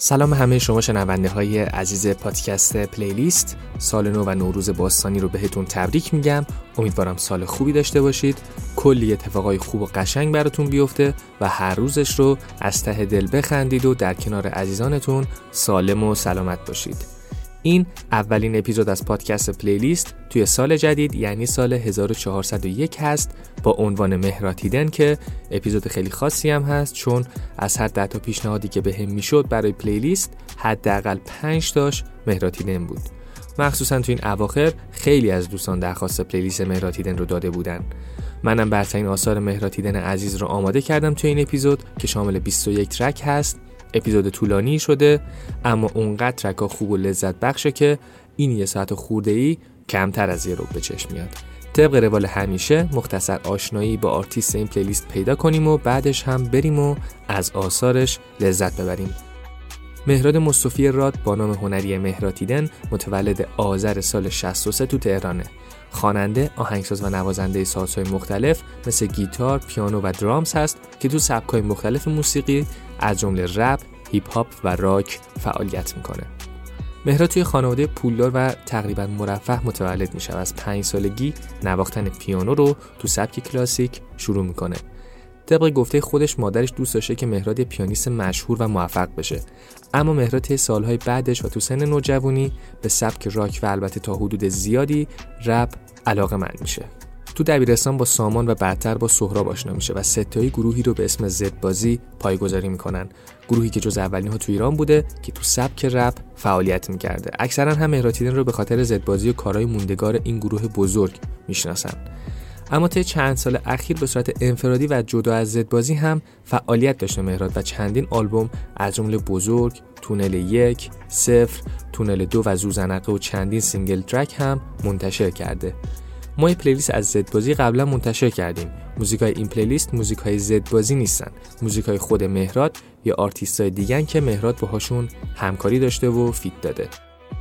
سلام همه شما شنونده های عزیز پادکست پلیلیست. سال نو و نوروز باستانی رو بهتون تبریک میگم. امیدوارم سال خوبی داشته باشید. کلی اتفاقای خوب و قشنگ براتون بیفته و هر روزش رو از ته دل بخندید و در کنار عزیزانتون سالم و سلامت باشید. این اولین اپیزود از پادکست پلیلیست توی سال جدید یعنی سال 1401 هست با عنوان مهراتیدن که اپیزود خیلی خاصی هم هست چون از هر ده تا پیشنهادی که بهم به می‌شد برای پلیلیست حداقل 5 تاش مهراتیدن بود. مخصوصا تو این اواخر خیلی از دوستان درخواست پلیلیست مهراتیدن رو داده بودن. منم برترین آثار مهراتیدن عزیز رو آماده کردم توی این اپیزود که شامل 21 ترک هست. اپیزود طولانی شده اما اونقدر ترکا خوب و لذت بخشه که این یه ساعت خورده ای کمتر از یه رو به چشم میاد. طبق روال همیشه مختصر آشنایی با آرتیست این playlist پیدا کنیم و بعدش هم بریم و از آثارش لذت ببریم. مهراد مصطفی راد با نام هنری مهراد هیدن متولد آذر سال 63 تو تهرانه. خواننده، آهنگساز و نوازنده سازهای مختلف مثل گیتار، پیانو و drums هست که تو سبک‌های مختلف موسیقی از جمله رپ، هیپ هاپ و راک فعالیت می‌کنه. مهراد توی خانواده پولدار و تقریبا مرفه متولد میشه و از پنج سالگی نواختن پیانو رو تو سبک کلاسیک شروع می‌کنه. طبق گفته خودش مادرش دوست داشته که مهراد پیانیست مشهور و موفق بشه اما مهراد طی سالهای بعدش و تو سن نوجوانی به سبک راک و البته تا حدود زیادی رپ علاقه من میشه. تو دبیرستان با سامان و بعدتر با سهراب آشنا میشه و ستایی گروهی رو به اسم زد بازی پایگذاری می‌کنن. گروهی که جز اولین ها تو ایران بوده که تو سبک رپ فعالیت می‌کرده. اکثرا هم مهراد هیدن رو به خاطر زد بازی و کارهای موندگار این گروه بزرگ می‌شناسن. اما طی چند سال اخیر به صورت انفرادی و جدا از زدبازی هم فعالیت داشته مهراد و چندین آلبوم از جمله بزرگ، تونل یک، صفر، تونل دو و ذوزنقه و چندین single track هم منتشر کرده. ما این playlist از زدبازی قبلا منتشر کردیم. موزیک های این playlist موزیک های زدبازی نیستن. موزیک های خود مهراد یا آرتیست های دیگن که مهراد باهاشون همکاری داشته و feat داده.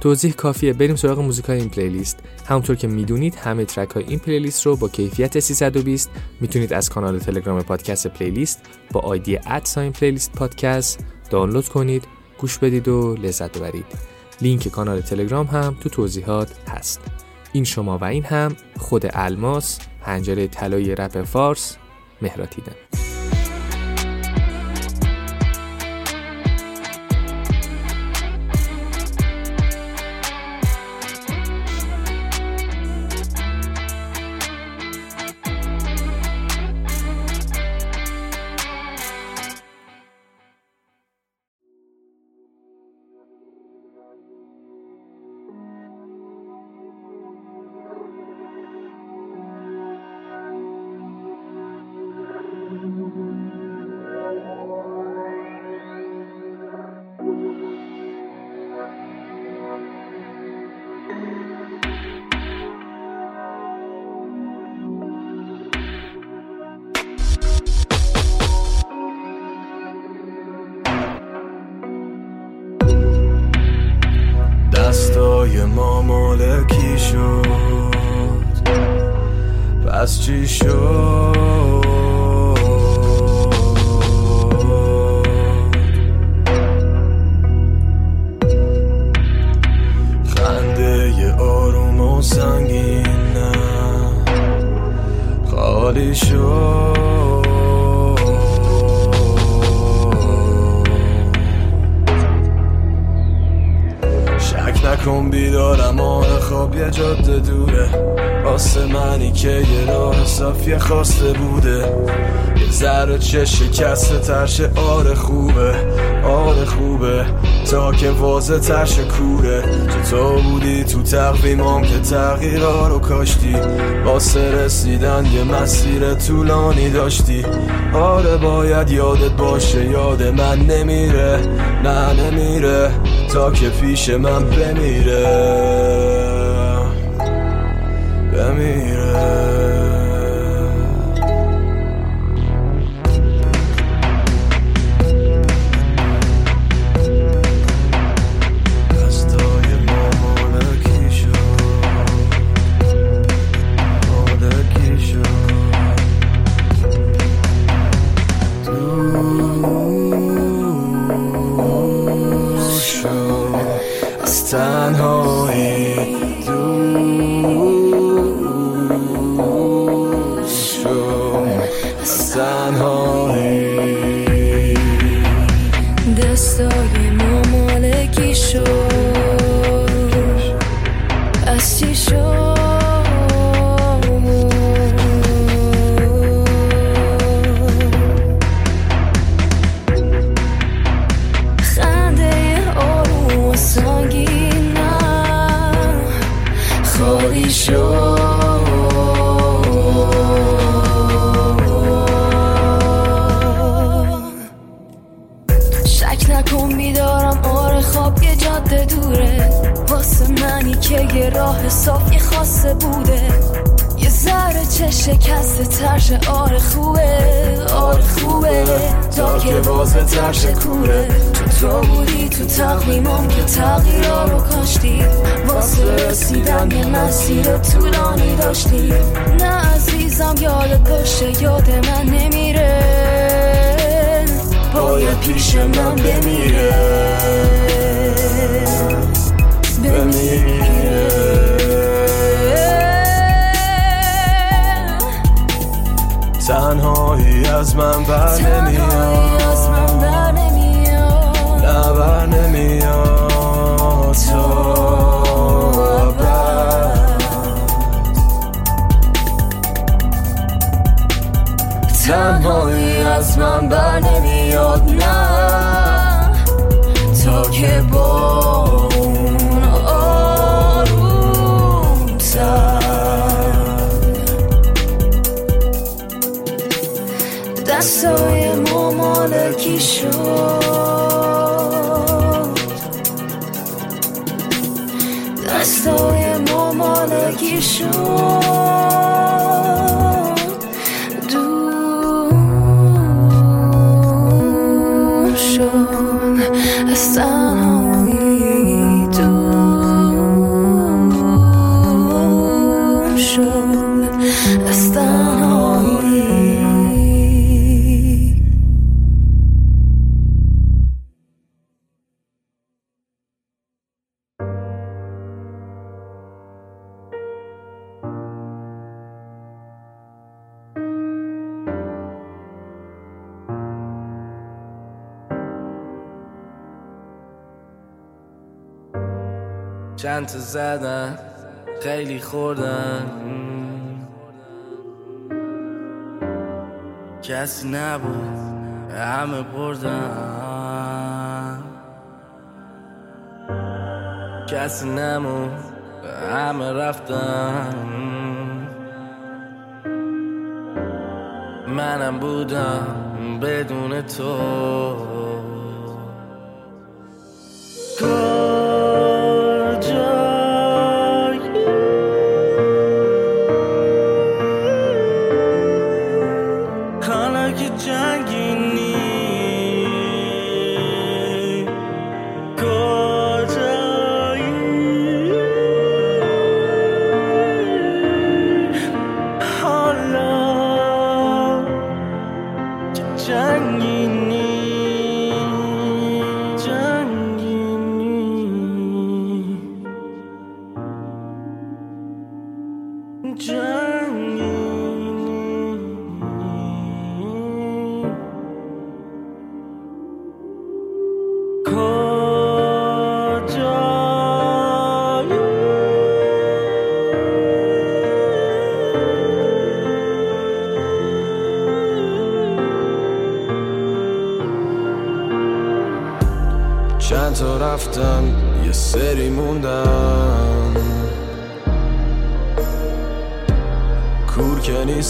توضیح کافیه. بریم سراغ موزیک های این playlist. همونطور که می‌دونید همه track های این playlist رو با کیفیت 320 می‌تونید از کانال تلگرام پادکست playlist با آیدی at sign playlist podcast دانلود کنید گوش بدید و لذت ببرید. لینک کانال تلگرام هم تو توضیحات هست. این شما و این هم خود الماس پنجره طلایی رپ فارس مهراتیدن که واضح ترشه کوره. تو تو بودی تو تقویمام که تغییرا رو کاشتی؟ واسه رسیدن یه مسیر طولانی داشتی. آره باید یادت باشه یاد من نمیره. نه نمیره. تا که پیش من بمیره. سر تنهایی از من بر نمیاد. نه بر نمیاد. تو تنهایی از من بر نمیاد نه. تا که با صدای ما مالکی شد. دستای ما شد. لنت زدن خیلی خوردن. کسی نبود همه بردن. کسی نمون همه رفتن. منم بودم بدون تو.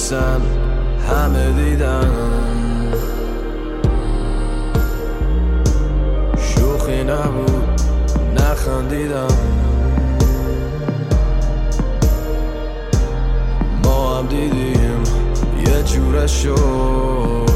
عکسم همه دیدن. شوخی نبود نخندیدم. ما هم دیدیم یه جوره شد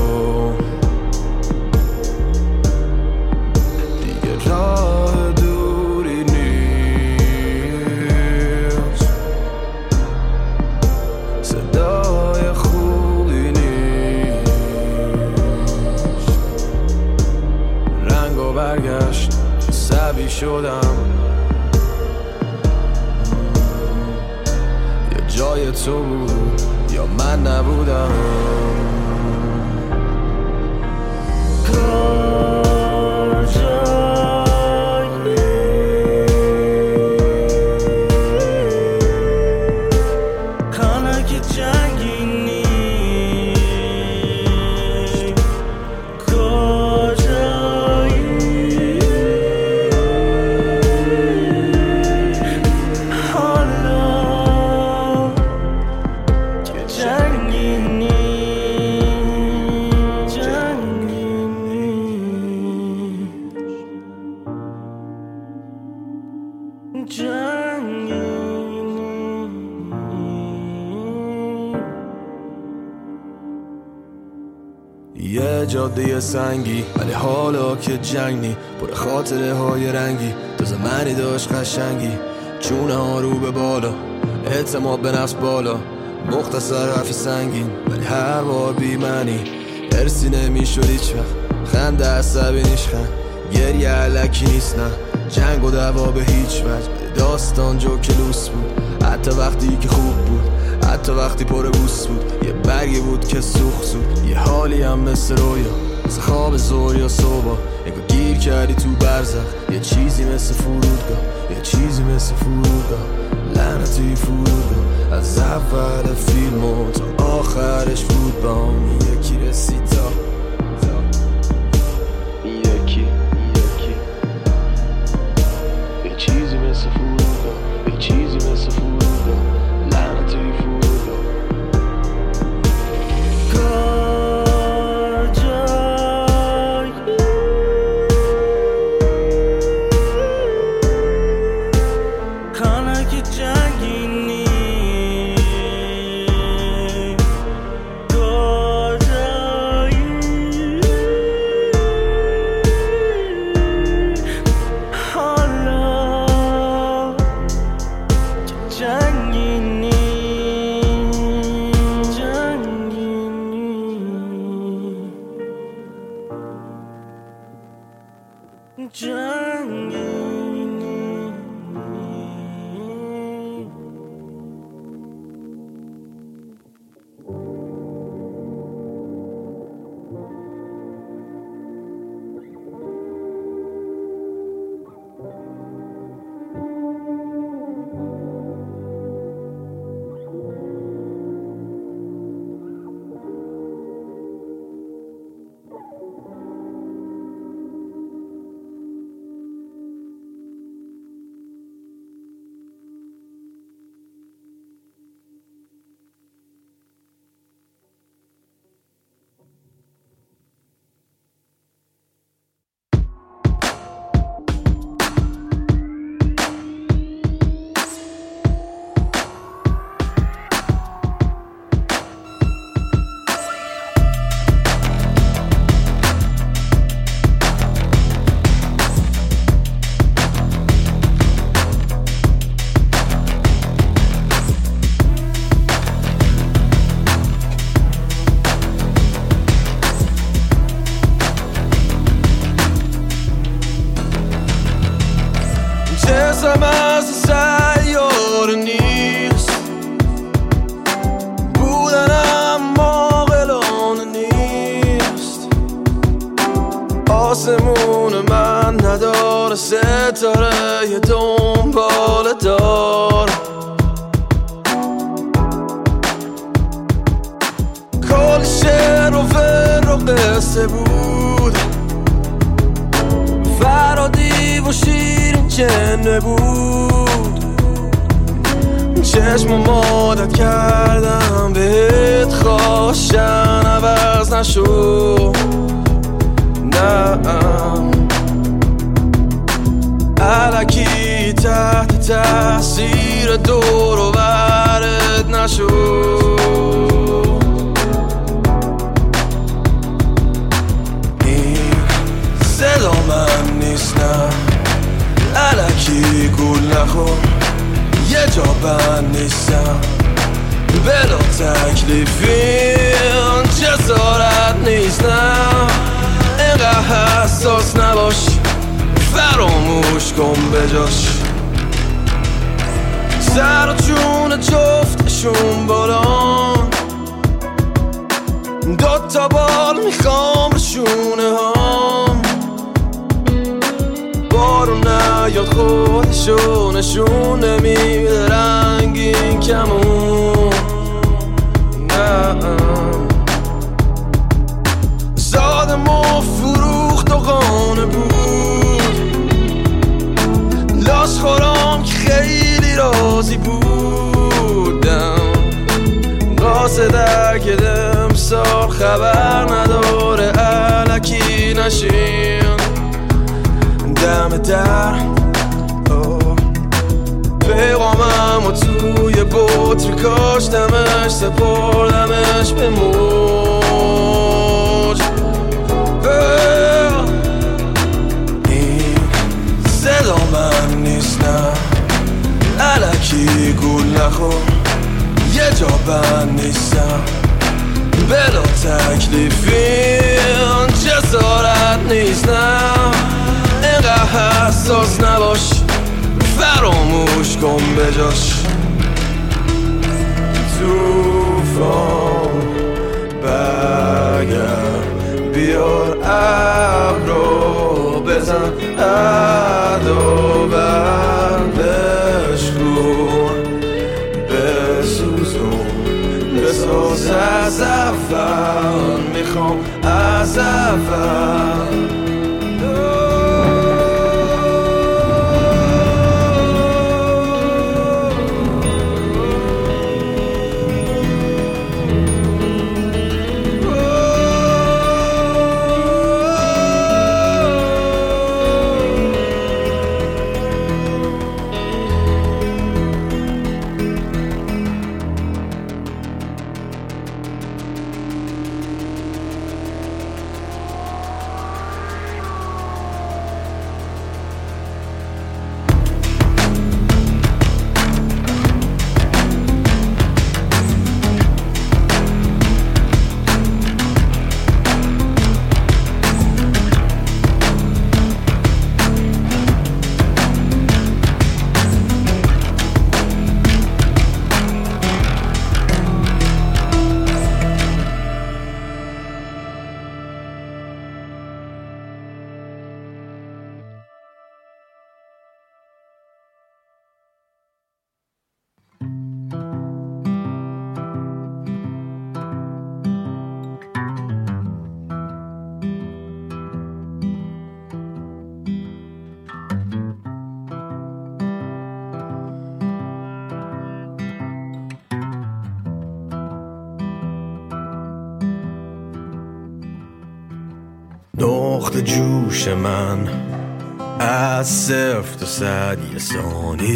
سنگی ولی حالا که جنگ نی پر خاطره های رنگی. تو زمانی داشت قشنگی چونه ها رو به بالا اعتماد به نفس بالا. مختصر حرف سنگین ولی هر بار بی منی ارسی نمی‌شد هیچ وقت خنده عصبی نیشخن گریه علکی نیست نه جنگ و دوا به هیچ وجه. داستان جو کلوس بود حتی وقتی که خوب بود حتی وقتی پر بوس بود. یه برگی بود که سوخ سود یه حالی هم مثل رویا. مثل خواب زور یا صبح. انگار گیر کردی تو برزخ. یه چیزی مثل فرودگاه. یه چیزی مثل فرودگاه. لعنتی فرودگاه. از اول فیلم و تا آخرش بود با یکی رسید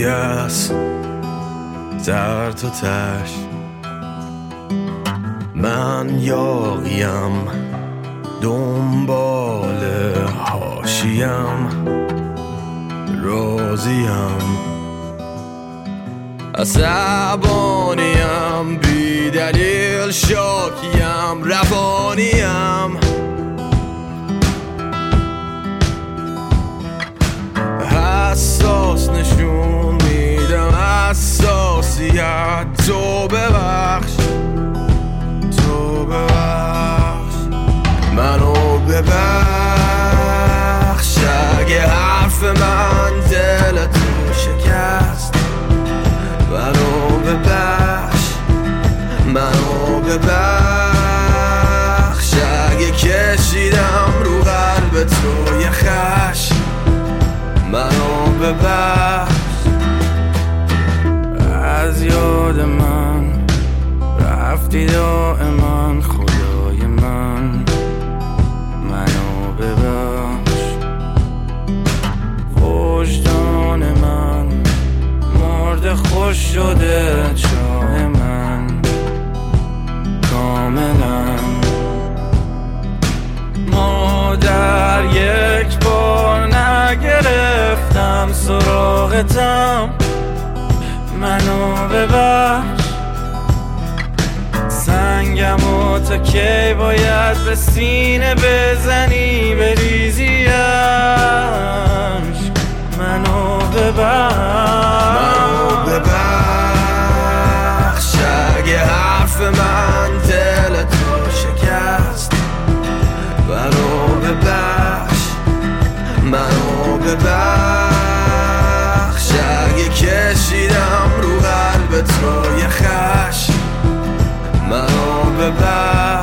است در تا تش. من یاقیم دنبال هاشیم راضیم. عصبانیم. بی دلیل شاکیم. روانیم. حساسیت تو ببخش. تو ببخش. منو ببخش. اگه حرف من دل تو شکست منو ببخش. منو ببخش. اگه کشیدم رو قلب تو یه خش منو ببخش. از یاد من. رفتی دائما خدای من. منو ببخش. وجدان من مرد خوش شده چاه من. کاملا مادر یک بار نگرفتم سراغتم. منو ببخش. سنگم و تا کی باید به سینه بزنی بریزیش منو ببخش. منو ببخش. اگه حرف من یه خش منو ببخش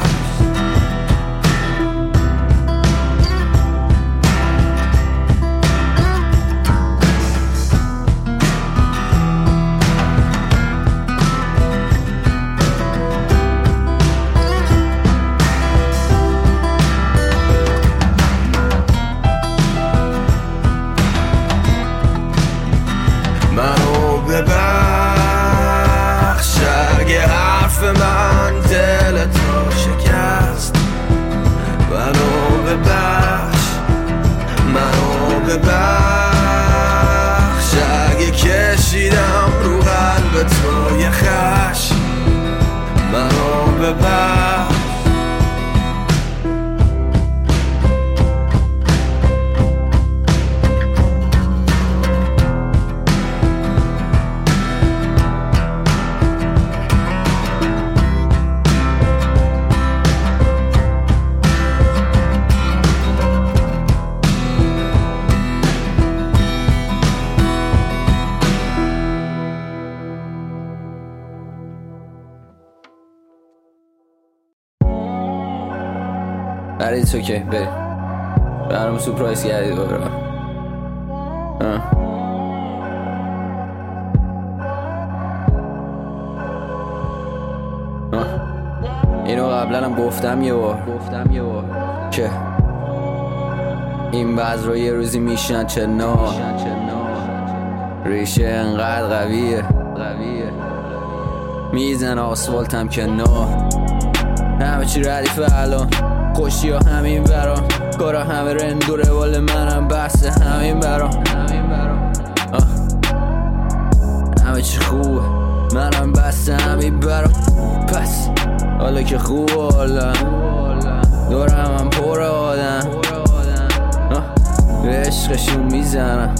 it's okay بریم برام سپرایز کردی دوباره. اینو قبلا هم گفتم یه بار. گفتم یه بار. که این بعض رو یه روزی میشن چه نا ریشه انقدر قویه. قویه. میزن آسفالتم که نا همه چی ردیفه الان. خوشی ها همین برام کارا همه رند و روال منم بحث همین برام. همه چی خوبه. منم بس همین برام پس حالا که خوبه حالا. دورم هم پر آدم. به عشقشون می‌زنم.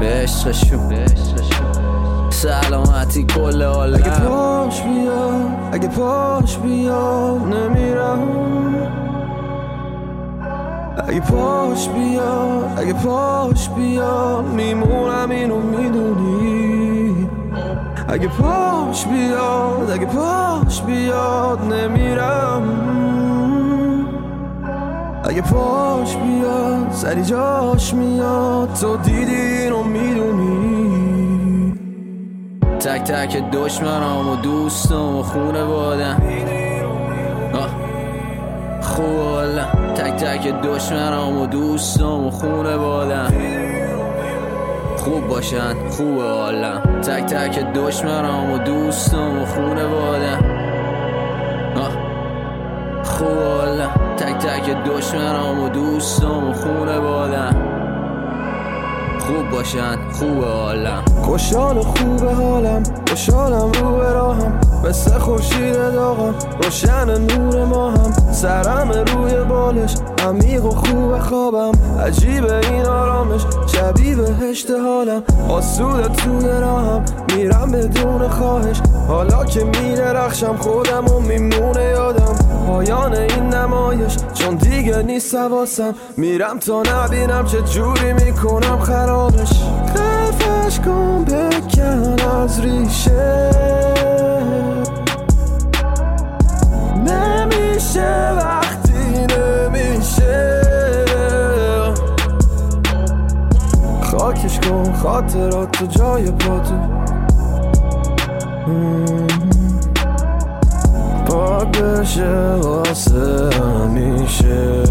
به عشقشون. سلامتی کل اگه پاش بیاد اگه پاش بیاد نمیرم. اگه پاش بیاد اگه پاش بیاد میمونم اینو می‌دونی. اگه پاش بیاد اگه پاش بیاد نمیرم. اگه پاش بیاد سری جاش میاد. تو دیدی اینو می‌دونی تک تک دشمنام و دوستم و خونه بادم حالا تک تک دشمنام و دوستم و خونه بادم خوب باشن. خوب حالا. تک تک دشمنام و دوستم و خونه بادم خوب حالا تک تک دشمنام و دوستم و خونه بادم خوب باشن خوب حالم. خوشحال و خوب حالم خوشحالم رو به راهم مثل خورشید داغم روشن نور ما هم سرم روی بالش عمیق و خوب خوابم. عجیب این آرامش شبیه بهشت حالم. آسوده توی راهم میرم بدون خواهش. حالا که میدرخشم خودم و میمونه یادم. پایان این نمایش. چون دیگه نیست حواسم. میرم تا نبینم چه جوری می‌کنم خرابش. خفش کن بکن از ریشه. نمیشه وقتی نمیشه. خاکش کن خاطرات تو جای پاتو. پاک بشه واسه همیشه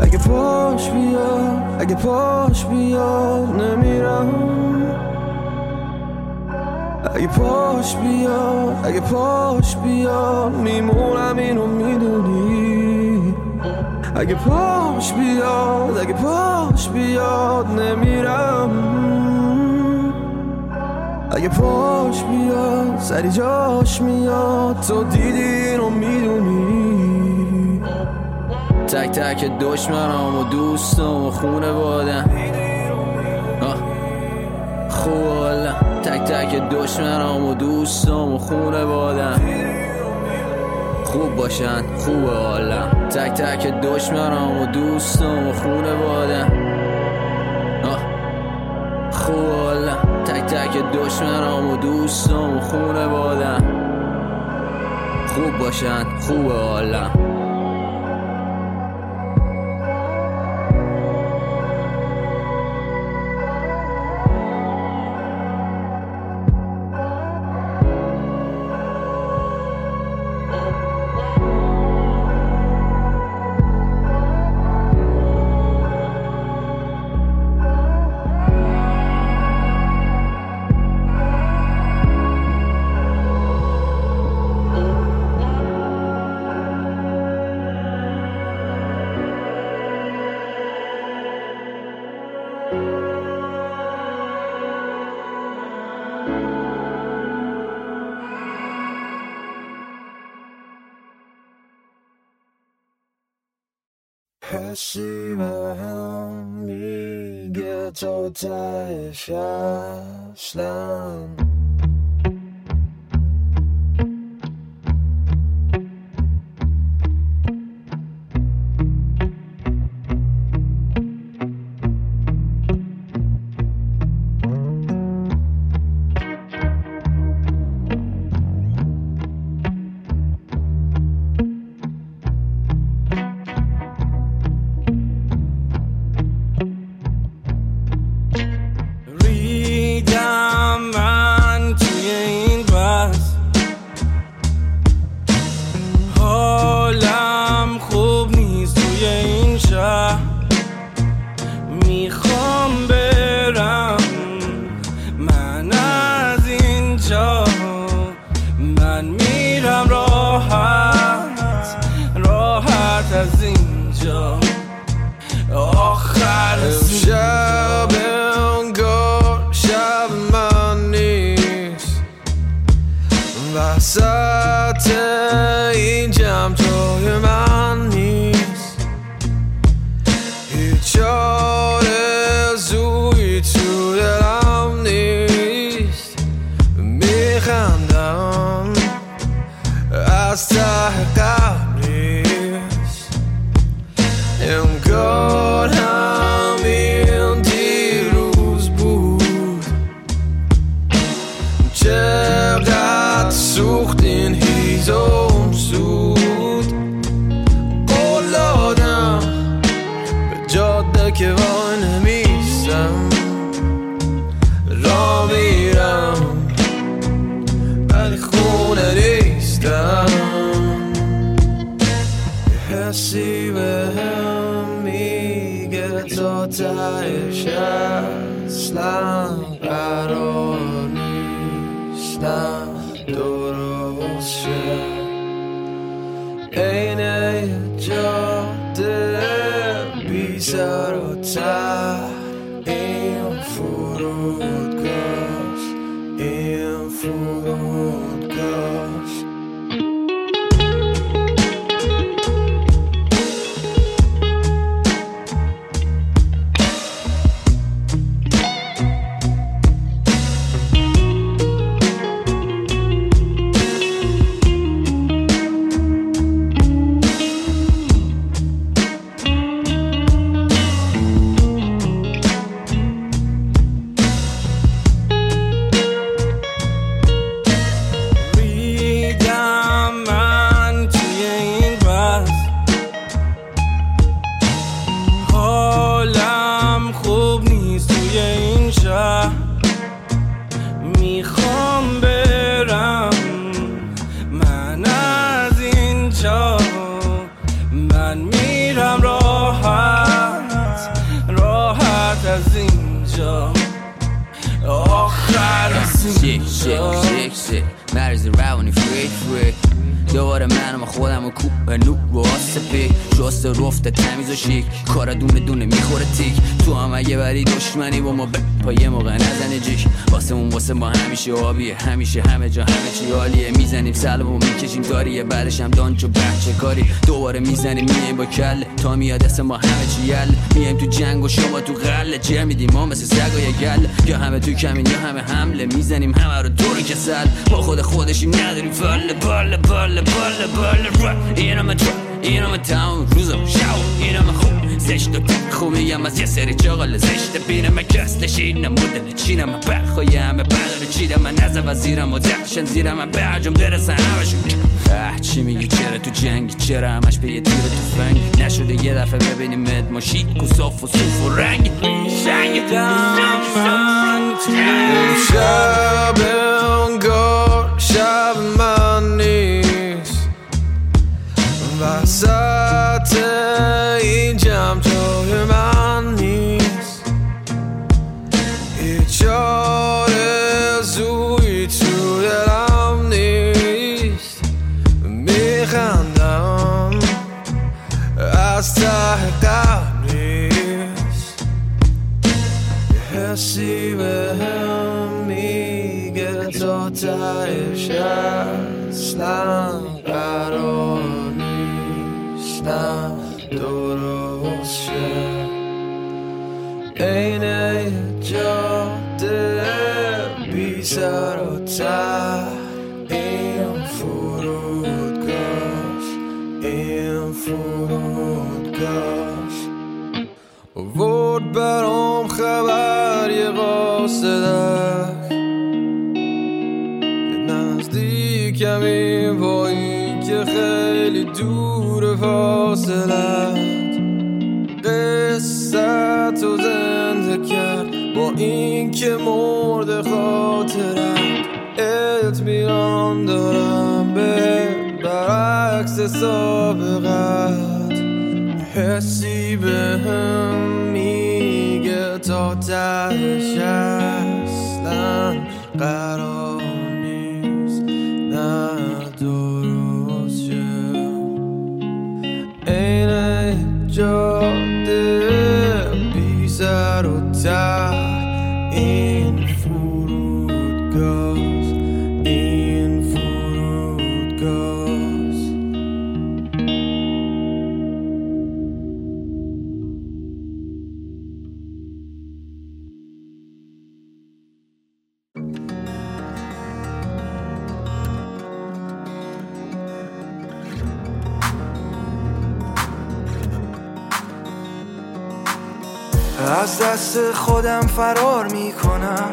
اگه پاش بیاد اگه پاش بیاد نمیرم. اگه پاش بیاد اگه پاش بیاد میمونم اینو می‌دونی. اگه پاش بیاد اگه پاش بیاد نمیرم. اگه پاش بیاد سری جاش میاد تو دیدی اینو می‌دونی؟ تک تک دشمنام و دوستم و خونه بادم خوب حالا تک تک دشمنام و دوستم و خونه بادم خوب باشن. خوب حالا تک تک دشمنام و دوستم و خونه بادم تک دشمنام و دوستم و خونه بادم خوب باشن خوب حالا خودم و کوب به نور رو آسپی. شست رفت تمیز و شیک. کارا دونه دونه می‌خوره تیک. تو هم اگه بری دشمنی با ما ب پا یه موقع نزنه جیک. واسه اون واسه ما همیشه آبیه. همیشه همه جا همه چی عالیه. می‌زنیم سلب و می‌کشیم داریه. بعدش هم دانچ و بچه کاری. دوباره می‌زنیم میایم با کله تا میاد اسم ما همه چی یله میایم تو جنگ و شما تو غله چه میدیم ما مثل سگای گل. یا همه تو کمین یا همه حمله. می‌زنیم همه رو طوری که سل با خود خودشیم نداریم. فله باله باله باله باله را اینم تر اینم تاون روزم شو اینم خوب زشت و تک خوب میگم از یه سری چاقال زشت بینم کس نشین مدل چینم برخوای همه بدر چیدم من نزم و زیرم و دخشن زیرم من برجم برسن همشون اه چی میگی چرا تو جنگ چرا همش به یه تیر توفنگ نشده یه دفعه ببینیم مد ما شیک و صاف و صوف و رنگ شنگ من توی شب انگار تهش اصلا قرار نیستم درست شه عین جاده بی سر و این فرودگاه این فرودگاه. ورد برام خبر یه قاصدک یه نزدیکمی با این که خیلی دور فاصلت قصت تو زنده کرد با این که مرد خاطرت اطمینان دارم به برعکس سابقت. حسی به هم میگه تا تهش اصلا قرار guitar از دست خودم فرار می‌کنم.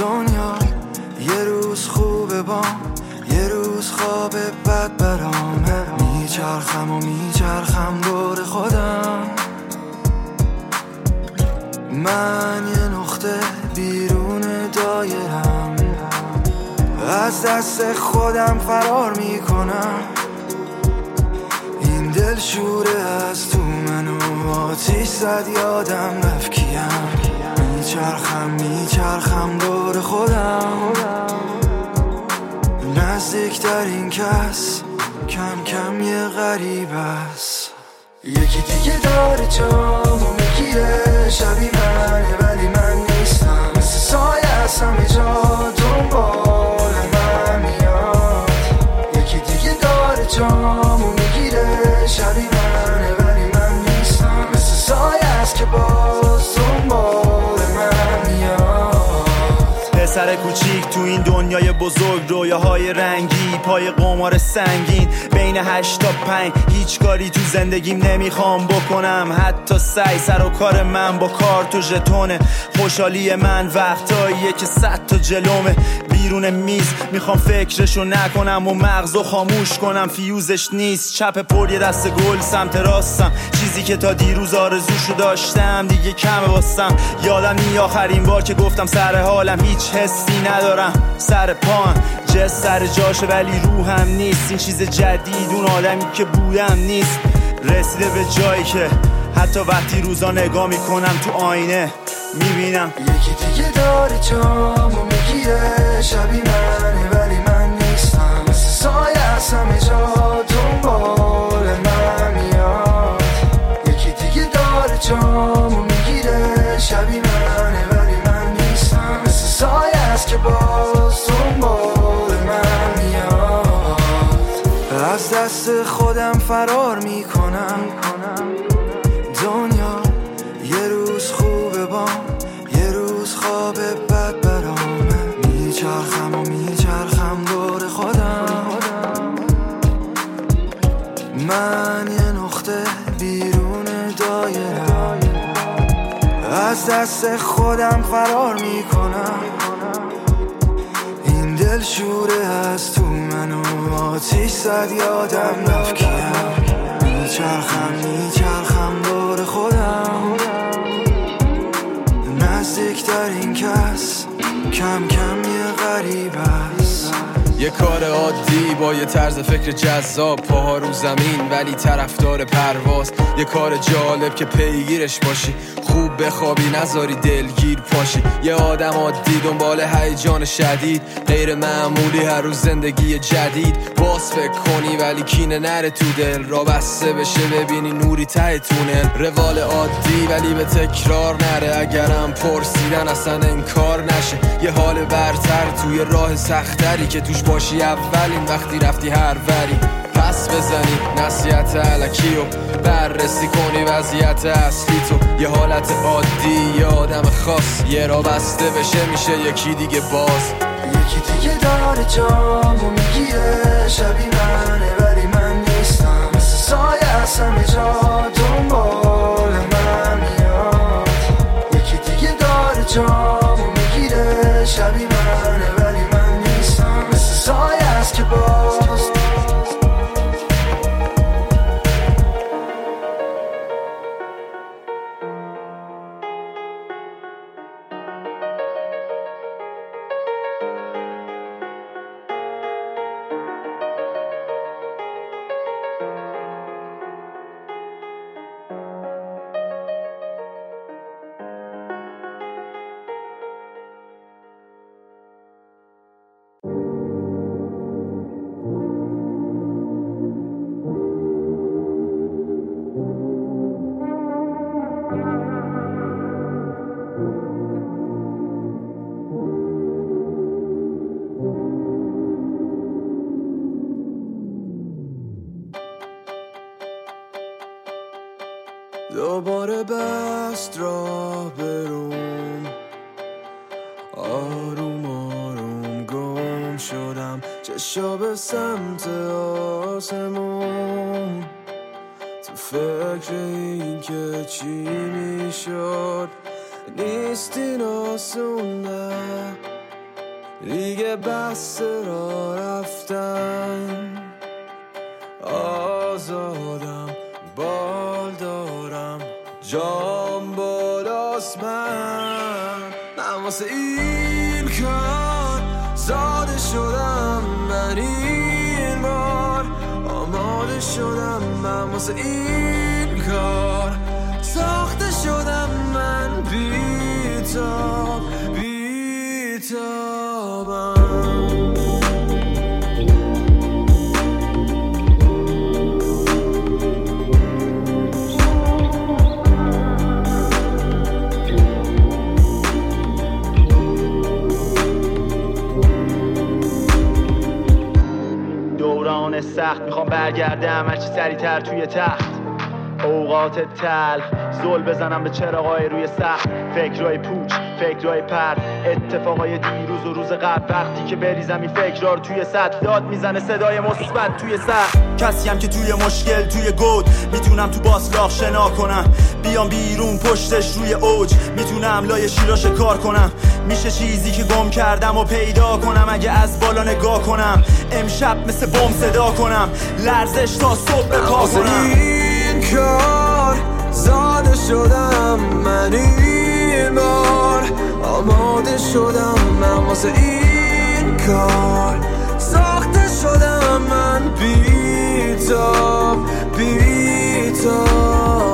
دنیا یه روز خوبه با یه روز خواب بد برامه میچرخم و میچرخم دور خودم. من یه نقطه بیرون دایرم. از دست خودم فرار می‌کنم. این دل شوره از تو. آتیش زد یادم رفت کیم. میچرخم میچرخم دور خودم. نزدیک در این کس کم کم یه غریب است. یکی دیگه داره جامو می‌گیره شبیه منه ولی من نیستم. مثل سایه از همه جا دنبال من میاد. یکی دیگه داره جامو می‌گیره شبیه منه سایه پسر کوچیک تو این دنیای بزرگ رویاهای رنگی پای قمار سنگین. بین هشت تا پنج هیچ کاری تو زندگیم نمی‌خوام بکنم. حتی سعی سر و کار من با کارت و ژتونه. خوشحالی من وقتاییه که صد تا جلومه. بیرون میز می‌خوام فکرشو نکنم و مغزو خاموش کنم. فیوزش نیست چپ پر یه دست گل سمت راستم. چیزی که تا دیروز آرزوشو داشتم دیگه کمه واسم. یادم نی آخرین بار که گفتم سر حالم هیچ حسی ندارم سر پام. جس سر جاشه ولی روحم نیست. این چیز جدید اون آدمی که بودم نیست. رسیده به جایی که حتی وقتی روزا نگاه می‌کنم تو آینه می‌بینم. یکی دیگه داره جامو می‌گیره. شبیه منه ولی من نیستم. مثل سایه همه جا خودم فرار می‌کنم. دنیا یه روز خوبه با یه روز خواب بد برامه میچرخم و میچرخم دور خودم. من یه نقطه بیرون دایرم. از دست خودم فرار می‌کنم. دل شوره از تو منو آتیش زد یادم رفت کیم میچرخم میچرخم دور خودم. نزدیک در این کس کم کم یه غریب است یه کار عادی با یه طرز فکر جذاب. پاها رو زمین ولی طرفدار پرواز. یه کار جالب که پیگیرش باشی. خوب بخوابی نذاری دلگیر پاشی. یه آدم عادی دنبال هیجان شدید. غیر معمولی هر روز زندگی جدید. باز فکر کنی ولی کینه نره تو دل. را بسته بشه ببینی نوری ته تونل. روال عادی ولی به تکرار نره. اگرم پرسیدن اصلا انکار نشه. یه حال برتر توی راه سختری که توش باشی اولین وقتی رفتی هر وری. پس بزنی نصیحت علکی و بررسی کنی وضعیت اصلی تو. یه حالت عادی یه آدم خاص. یه را بسته بشه میشه یکی دیگه باز. یکی دیگه داره جامو می‌گیره. شبیه منه ولی من نیستم. مثل سایه از همه جا. دنبال سریعتر توی تخت. اوقات تل زل بزنم به چراغای روی سخت. فکرای پوچ فکرای پرد. اتفاقای دیروز و روز قبل وقتی که بریزم این فکرها رو توی سطح داد می‌زنه صدای مثبت توی سخت. کسی هم که توی مشکل توی گود. می‌تونم تو باسلاخ شنا کنم. بیام بیرون پشتش روی اوج. می‌تونم لای شیراش کار کنم. میشه چیزی که گم کردم و پیدا کنم. اگه از بالا نگاه کنم امشب مثل بم صدا کنم. لرزش تا صبح پا کنم. این کار زاده شدم. من این بار آماده شدم. من واسه این کار ساخته شدم. من بیتاب بیتاب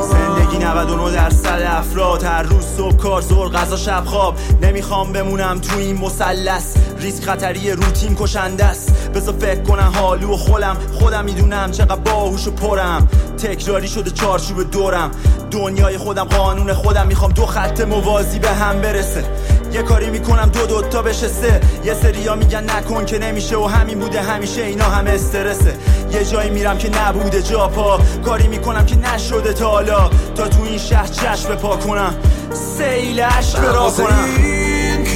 زندگی 99 درصد افراد. هر روز صبح کار زور غذا شب خواب. نمی‌خوام بمونم تو این مثلث. ریسک خطری روتین کشنده است. بذار فکر کنم حالو و خولم. خودم می‌دونم چقدر باهوش و پرم. تکراری شده چارچوب دورم. دنیای خودم قانون خودم. می‌خوام دو خط موازی به هم برسه. یه کاری می‌کنم دو دوتا بشه سه یه سریا میگن نکن که نمیشه و همین بوده همیشه اینا همه استرسه. یه جایی میرم که نبوده جا پا. کاری می‌کنم که نشده تا حالا. تا تو این شهر چشم پا کنم. سیل عشق را واسه کنم.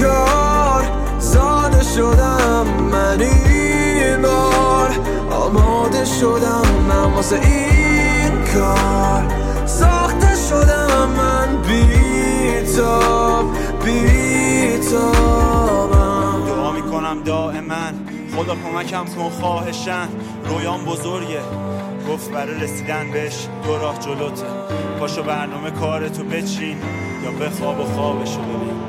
کار زاده شدم من این بار. آماده شدم من واسه این کار. ساخته شدم من بیتاب بیتابم دعا می‌کنم دائما. خدا کمکم کن خواهشن. رویان بزرگه. گفت برای رسیدن بهش دو راه جلوته. پاشو برنامه کارتو بچین یا بخواب و خوابشو ببین.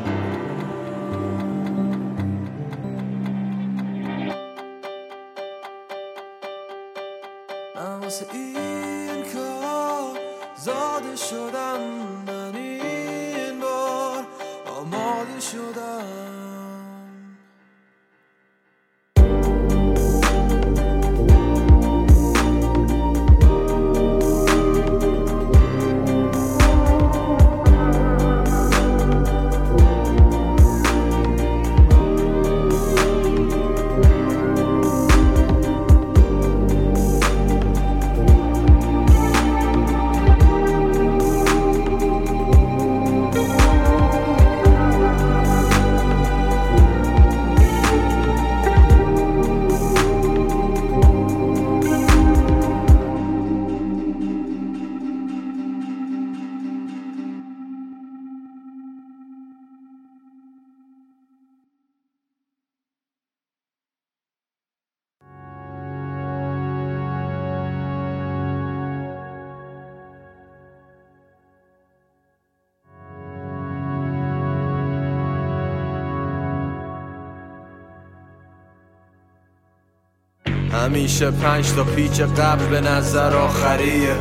همیشه پنج تا پیچ قبل به نظر آخریه.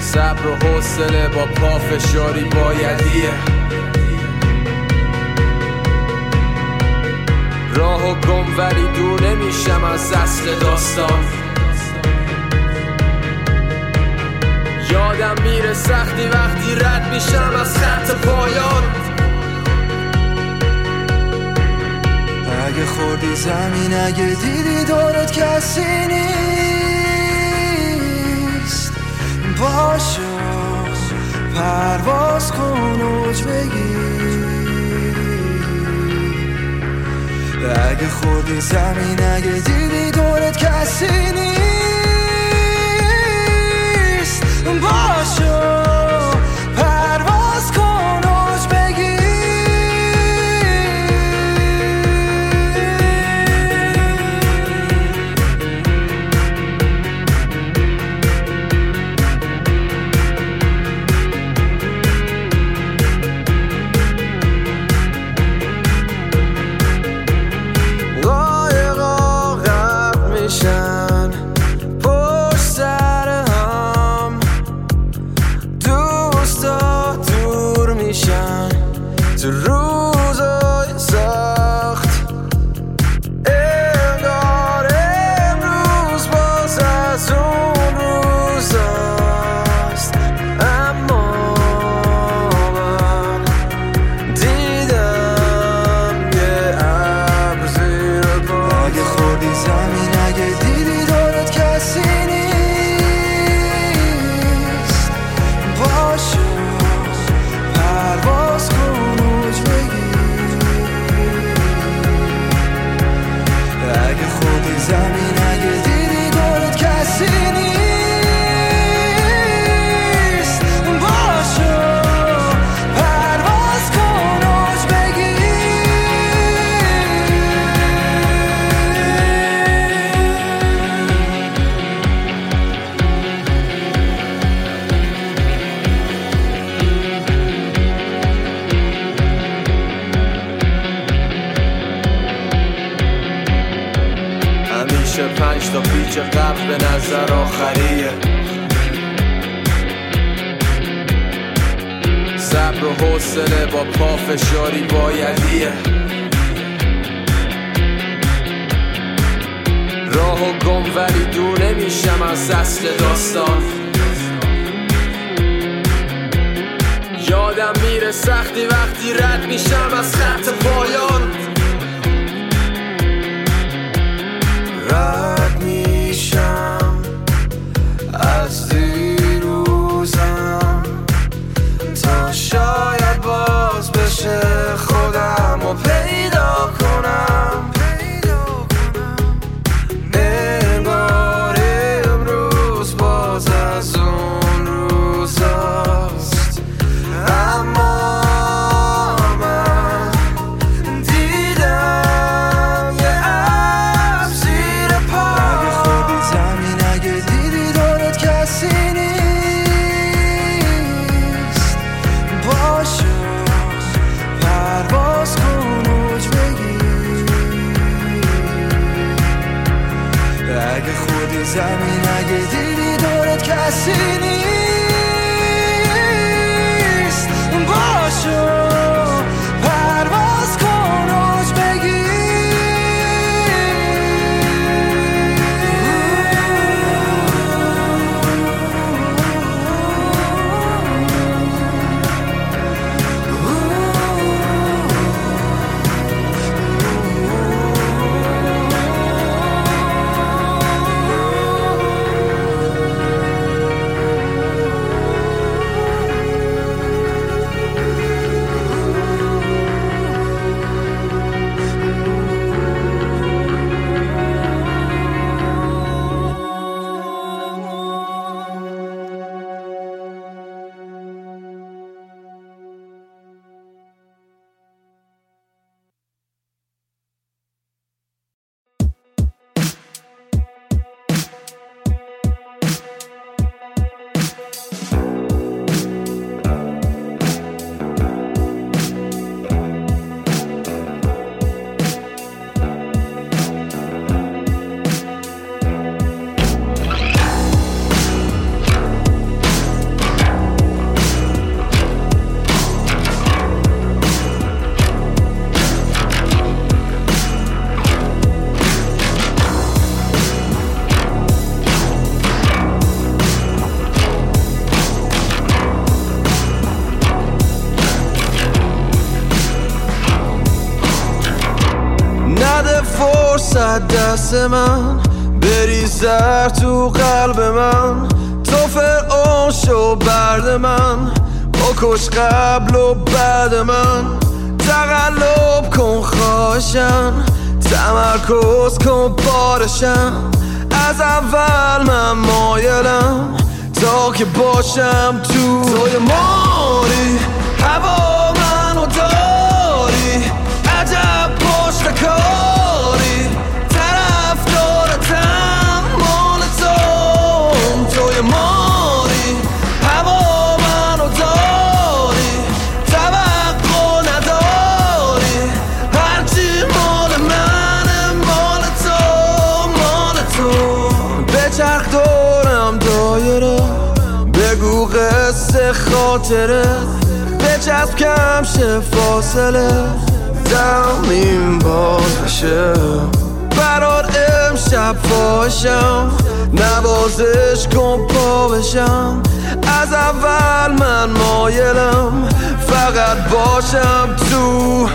صبر و حوصله با پافشاری بایدیه. راه و گم ولی دور نمیشم از اصل داستان. یادم میره سختی وقتی رد میشم از خط پایان. اگه خوردی زمین اگه دیدی دورت کسی نیست. باشه پرواز کن اوج بگیر. اگه خوردی زمین اگه دیدی دورت کسی نیست. باشه من بریزر تو قلب من. تا فرعون شو برد من بکش قبل و بعد من. تقلب کن خواهشم تمرکز کن بارشم از اول من مایلم تا که باشم تو. توی ما خاطره. بچسب کم شه فاصله. زمین باز بشه. برات امشب پاشم نوازش کن پا بشم. از اول من مایلم. فقط باشم تو.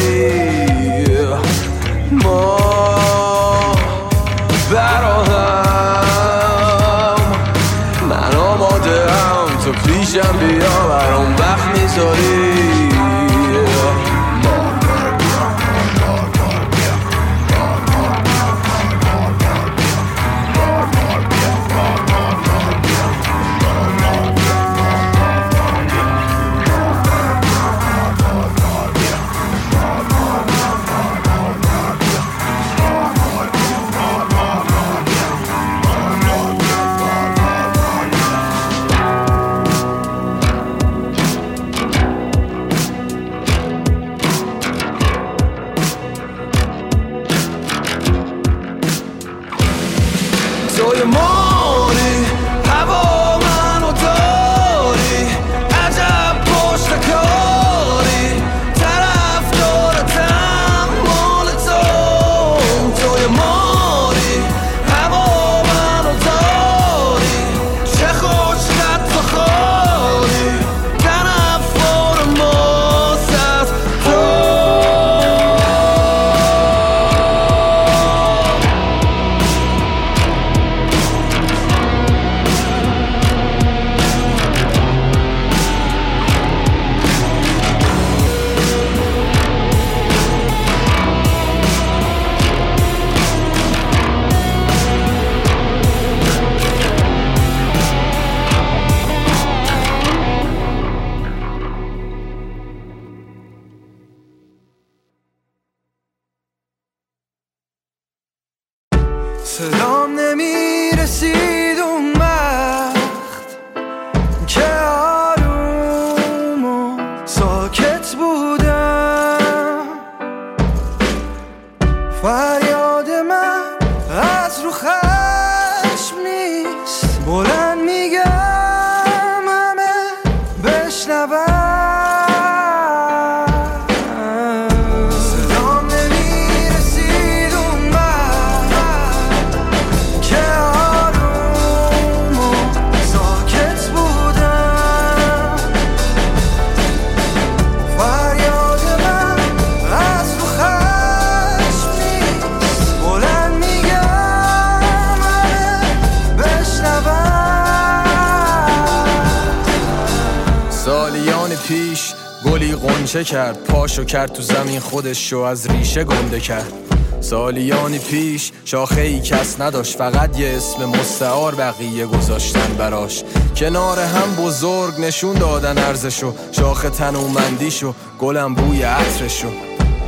می‌ذاری ما کرد پاشو کرد تو زمین خودش شو از ریشه گنده کرد. سالیانی پیش شاخه ای کس نداشت فقط یه اسم مستعار بقیه گذاشتن براش. کنار هم بزرگ نشون دادن ارزشو شاخه تنومندیشو گلم بوی عطرشو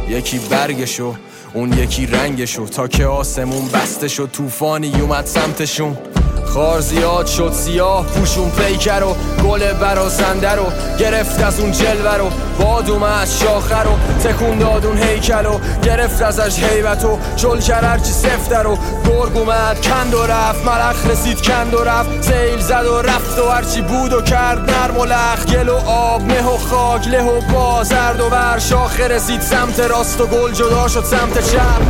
یکی برگشو اون یکی رنگشو تا که آسمون بسته شد طوفانی اومد سمتشون. خار زیاد شد سیاه پوشون پیکر و گل برازنده رو گرفت از اون جلوه رو. باد اومد شاخه رو تکون داد اون هیکل و گرفت ازش حیبت و چل کرد هرچی سفته رو. گرگ اومد کند و رفت ملخ رسید کند و رفت. سیل زد و رفت و هرچی بود و کرد. نرم و لخ گل و آب مه و خاک له و بازرد و بر. شاخه رسید سمت راست و گل جدا شد سمت چپ.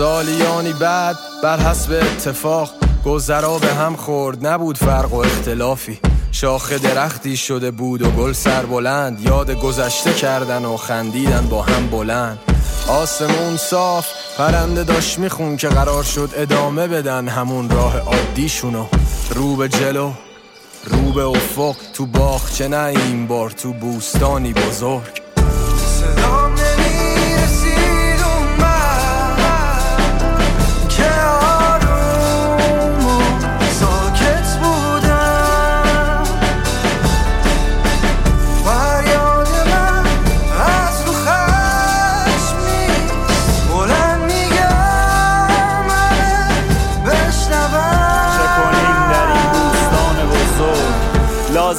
سالیانی بعد بر حسب اتفاق گذرا به هم خورد. نبود فرق و اختلافی. شاخه درختی شده بود و گل سر بلند. یاد گذشته کردن و خندیدن با هم بلند. آسمون صاف پرنده داشت میخون که قرار شد ادامه بدن همون راه عادیشونو. رو به جلو رو به افق تو باغچه نه این بار تو بوستانی بزرگ.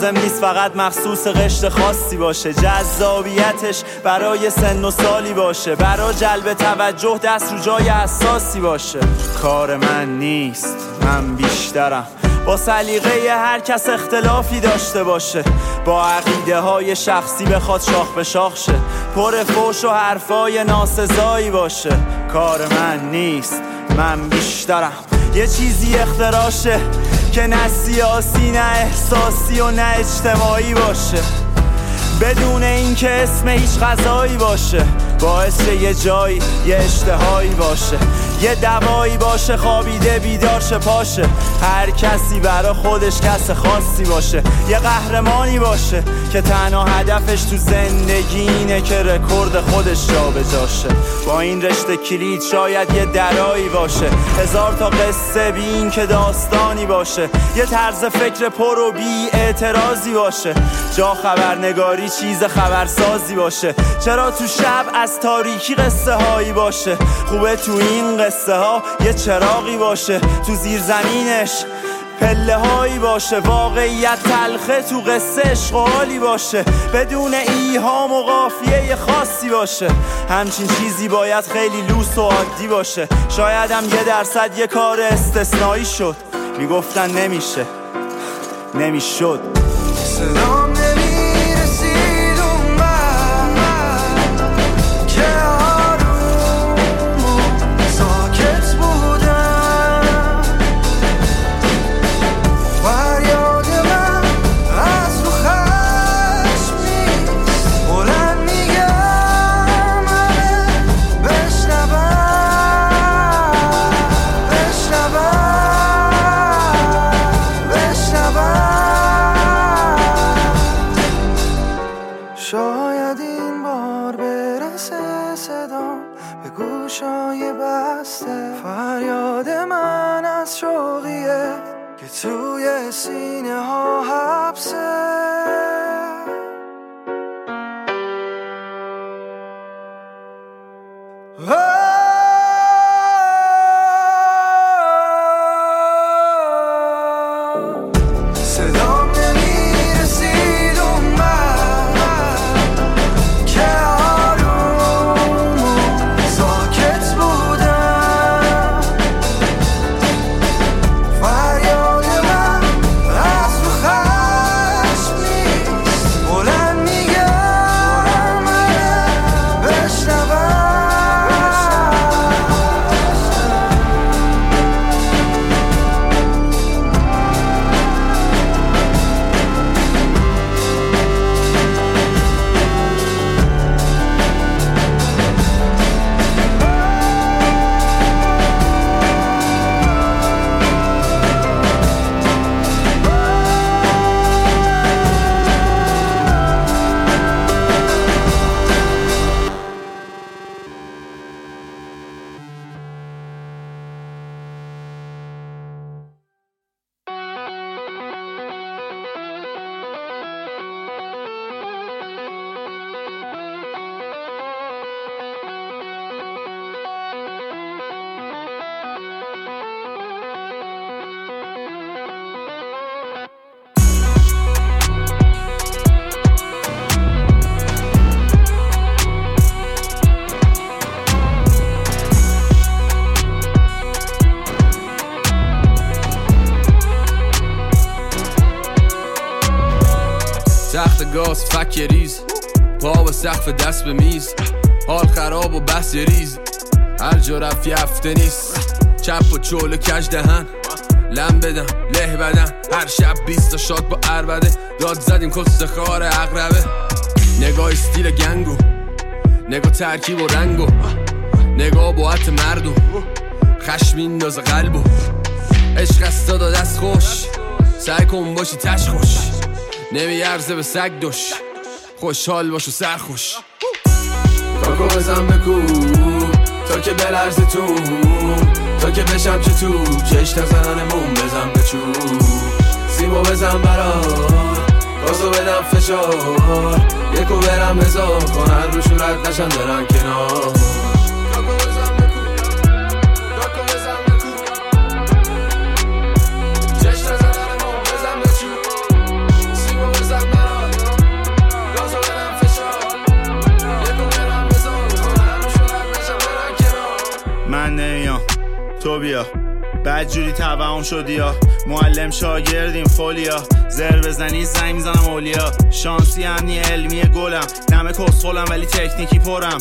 لازم نیست فقط مخصوص قشت خاصی باشه. جذابیتش برای سن و سالی باشه. برای جلب توجه دست رو جای اساسی باشه. کار من نیست من بیشترم. با سلیقه هر کس اختلافی داشته باشه. با عقیده های شخصی بخواد شاخ به شاخ شه. پر فوش و حرفای ناسزایی باشه. کار من نیست من بیشترم. یه چیزی اختراشه. که نه سیاسی نه احساسی و نه اجتماعی باشه. بدون اینکه اسم هیچ غذایی باشه. باعث یه جایی یه اشتهایی باشه. یه دوایی باشه خوابیده بیدار شه پاشه. هر کسی برا خودش کس خاصی باشه. یه قهرمانی باشه که تنها هدفش تو زندگی اینه که رکورد خودش جابجاشه با این رشته کلید شاید یه درایی باشه. هزار تا قصه بی این که داستانی باشه. یه طرز فکر پر و بی اعتراضی باشه. جا خبرنگاری چیز خبرسازی باشه. چرا تو شب از تاریکی قصه هایی باشه؟ خوبه تو این قصه ها یه چراغی باشه تو زیر زمینش. پله هایی باشه واقعیت تلخه تو قصه عشق باشه. بدون ایهام و قافیه خاصی باشه. همچین چیزی باید خیلی لوس و عادی باشه. شاید هم یه درصد یه کار استثنایی شد. می‌گفتن نمیشه. نمی‌شد. شاید این بار برسه صدام به گوشای بسته. فریاد من از شوقیه که توی سینه ها حبسه. چول کج دهن؟ لم بدم له بدن. هر شب بیست شاد با اربده داد زدیم کست خار اقربه نگاه استیل گنگو. نگاه ترکیب و رنگو. نگاه باعت مردم خشم مینداز قلبو. عشق است داد دست خوش. سعی کن باشی تش خوش. نمیارزه به سگ دوش خوشحال باش و سرخوش کاکو بزن بکو تا که بلرز تو. که بشم چه تو چش مون بزن به چو سیمو بزن برات گازو بدم فشار. یکو برم هزار کنن روشون رد نشن برن کنار. تو بیا. بعد جوری توهم شدی یا معلم شاگردیم فولیا زر بزنی زنگ می‌زنم اولیا. شانسی هم علمی گلم. نمه کسخولم ولی تکنیکی پرم.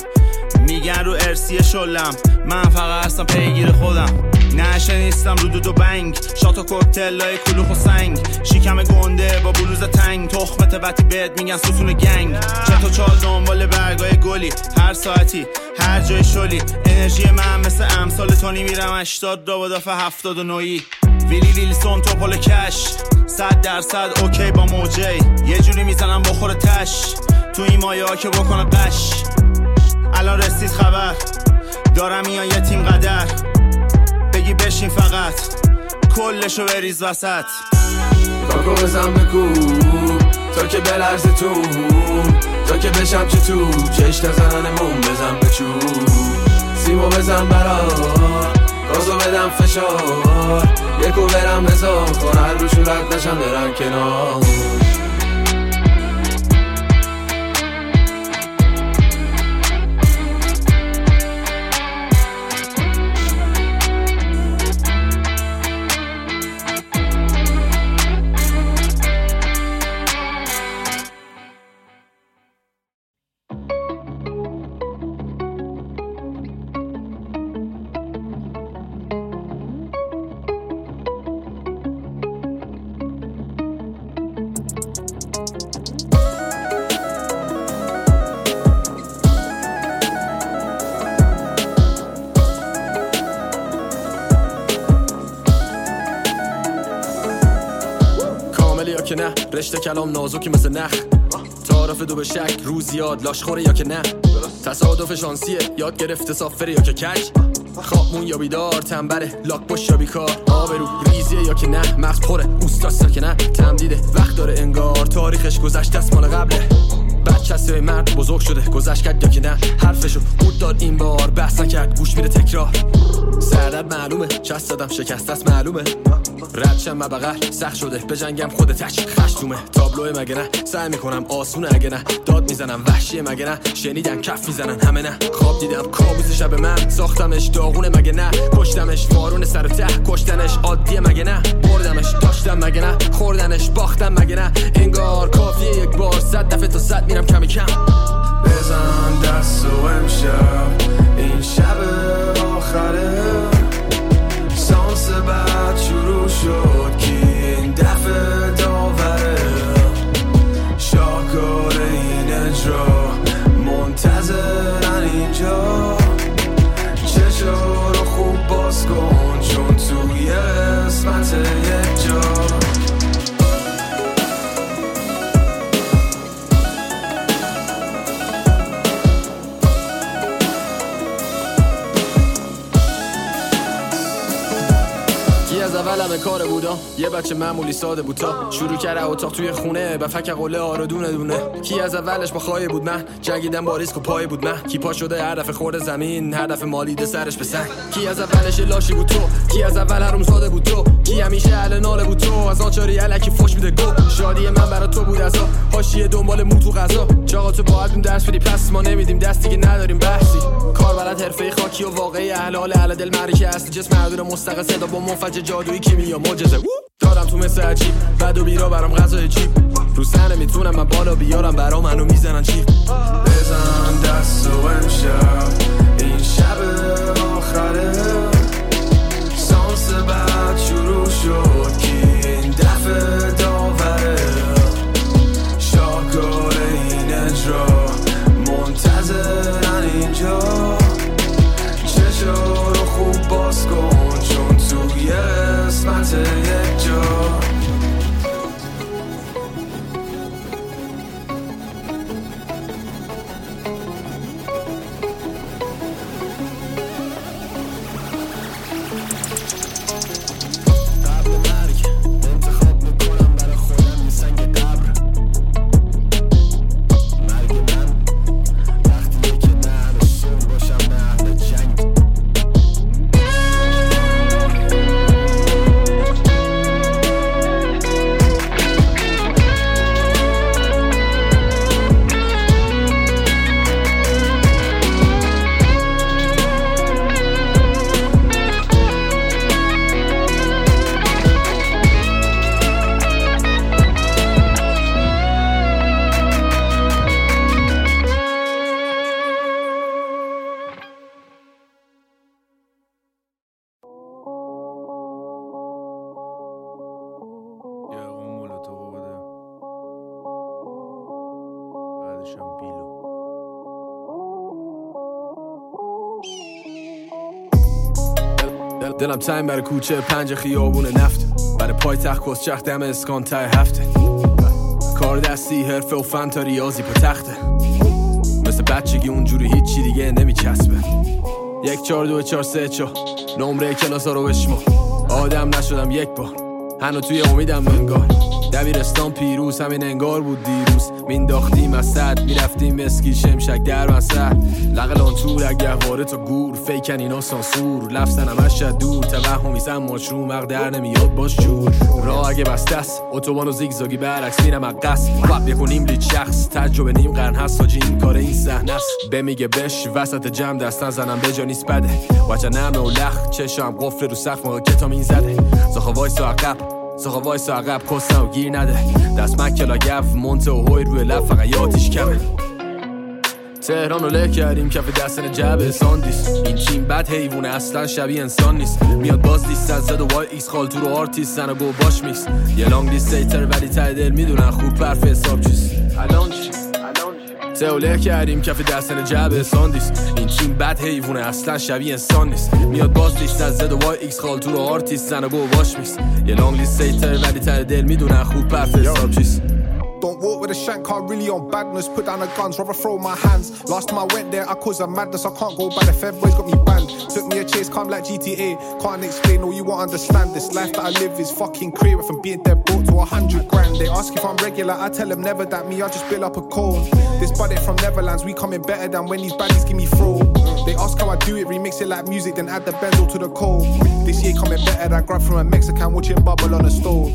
میگن رو ارسی شلم. من فقط هستم پیگیر خودم. نشه نیستم رو دو دو بنگ. شات و کوکتلای کلوخ و سنگ. شیکم گنده با بلوز تنگ. تخمت تبتی بهت میگن ستون گنگ. چطور چال دنبال برگای گلی. هر ساعتی هر جای شلی. انرژی من مثل امثال تونی میرم. 80 را با دفعه 79 ویلی ویلسون توپل کش. صد درصد اوکی با موجی. یه جوری می‌زنم بخور تش. تو این مایه ها که بکنه قش. الان رسید خبر. دارم میان یه تیم قدر. بگی بشین فقط. کلشو بریز وسط. کاکو بزن بکو تا که بلرز تو. تا که بشم چه تو. چش مون بزن به چو سیمو بزن برا. گازو بدم فشار. یکو برم هزار کنن روشون رد نشن برن کنار. کلام نازکی مثل نخ. تعارف دو به شک روز یاد خوره یا که نه. تصادف شانسیه یاد گرفته سافره یا که کج. خوابمون یا بیدار تنبره لاک باش یا بیکار. آبرو ریزیه یا که نه. مغز پره اوستاستا که نه. تمدیده وقت داره انگار. تاریخش گذشته است مال قبله. بچه مرد بزرگ شده. گذشت کرد یا که نه. حرفشو بود داد این بار. بحث نکرد گوش میره تکرار. سردت معلومه. چست دادم شکست ردشم مبقر سخت شده. به جنگم خود تچ خشتومه تابلو مگه نه؟ سعی می‌کنم آسونه اگه نه. داد می‌زنم وحشیه مگه نه؟ شنیدم کف می‌زنن همه نه. خواب دیدم کابوس شب من. ساختمش داغونه مگه نه؟ کشتمش وارون سر ته. کشتنش عادیه مگه نه؟ بردمش داشتم مگه نه؟ خوردنش باختم مگه نه؟ انگار کافیه یک بار صد دفعه تا صد میرم کمی کم. بزن دست و امشب. این شب شروع کار بودم یه بچه معمولی ساده بود تا شروع کرده اتاق توی خونه به فک قله آرو دونه. دونه کی از اولش با خواهی بود من جنگیدم با ریسک و پای بود من کی پا شده هر دفعه خورده زمین هر دفعه مالیده سرش به سنگ کی از اولش لاشی بود تو کی از اول هرم ساده بود تو. کی همیشه اهل ناله بود تو از آچاری الکی فوش میده گو. شادی من برا تو بود ازا حاشیه دنبال مو تو غذا. چاقا تو باید درس بدی پس ما نمیدیم دستی که نداریم بحثی. کار بلد حرفه خاکی و واقعی اهل حال اهل دل معرکه اصل جسم مردون مستقل صدا با منفجر جادویی کیمیا معجزه می‌ذارم تو مثل عجیب. بعد و بیرا برام غذای جیب رو سنه می‌تونم من بالا بیارم برا منو می‌زنن چی بزن دست و امشب. دلم تایم برای کوچه پنج خیابون نفت. برای پای تخت کسچخ دم اسکان تای هفته. کار دستی حرفه و فن تا ریاضی پا تخته. مثل بچگی اونجوری هیچی دیگه نمیچسبه. یک چار دو چار سه چار نمره کلاس رو بشما آدم نشدم یک بار. هنو توی امیدم انگار. دبیرستان پیروز همین انگار بود دیروز. مینداختیم از صد می‌رفتیم مسکی شمشک در مسد لقلان تور اگه وارد تا گور فیکن اینا سانسور. لفظن همش دور توهمی زن مشروع مق در نمیاد باش جور. راه اگه بسته است اتوبان و زیگزاگی برعکس میرم از قصد وقت یکونیم لید شخص تجربه نیم قرن هست حاجی این کار این صحنه است. بمیگه بش وسط جمع دست نزنم به جا نیست بده. وجه نمه و لخ چشم قفل رو سقف موقع کتامین زده. زخا وایسا عقب. زخا وایسا عقب کسن و گیر نده. دست مکلا گف مونت و هوی روی لب فقط یادش کمه. تهران رو له کردیم کف دستن جبه ساندیس این تیم بد حیوونه اصلا شبیه انسان نیست. میاد باز لیست از زد و وای ایکس رو آرتیست زن و گو باش میکس یه لانگ لیست ایتر ولی ته دل می‌دونن خوب پرف حساب چیست. الان چی؟ تئوله کردیم کف دستن جبه ساندیس این تیم بد حیوونه اصلا شبیه انسان نیست. میاد باز لیست از و وای ایکس خال تو رو آرتیست زن و گو باش میکس. یه لانگ لیست ایتر ولی ته دل می‌دونن خوب پرف چیست. Don't walk with a shank car really on badness. Put down the guns, rather throw my hands. Last time I went there, I caused a madness. I can't go by the boys got me banned. Took me a chase, come like GTA. Can't explain, or you won't understand. This life that I live is fucking clear. From being dead broke to a hundred grand. They ask if I'm regular, I tell them never that me. I just build up a cone. This buddy from Netherlands, we coming better than when these baddies give me throw. They ask how I do it, remix it like music, then add the benzo to the cold. This year coming better than grab from a Mexican, watching bubble on the stove.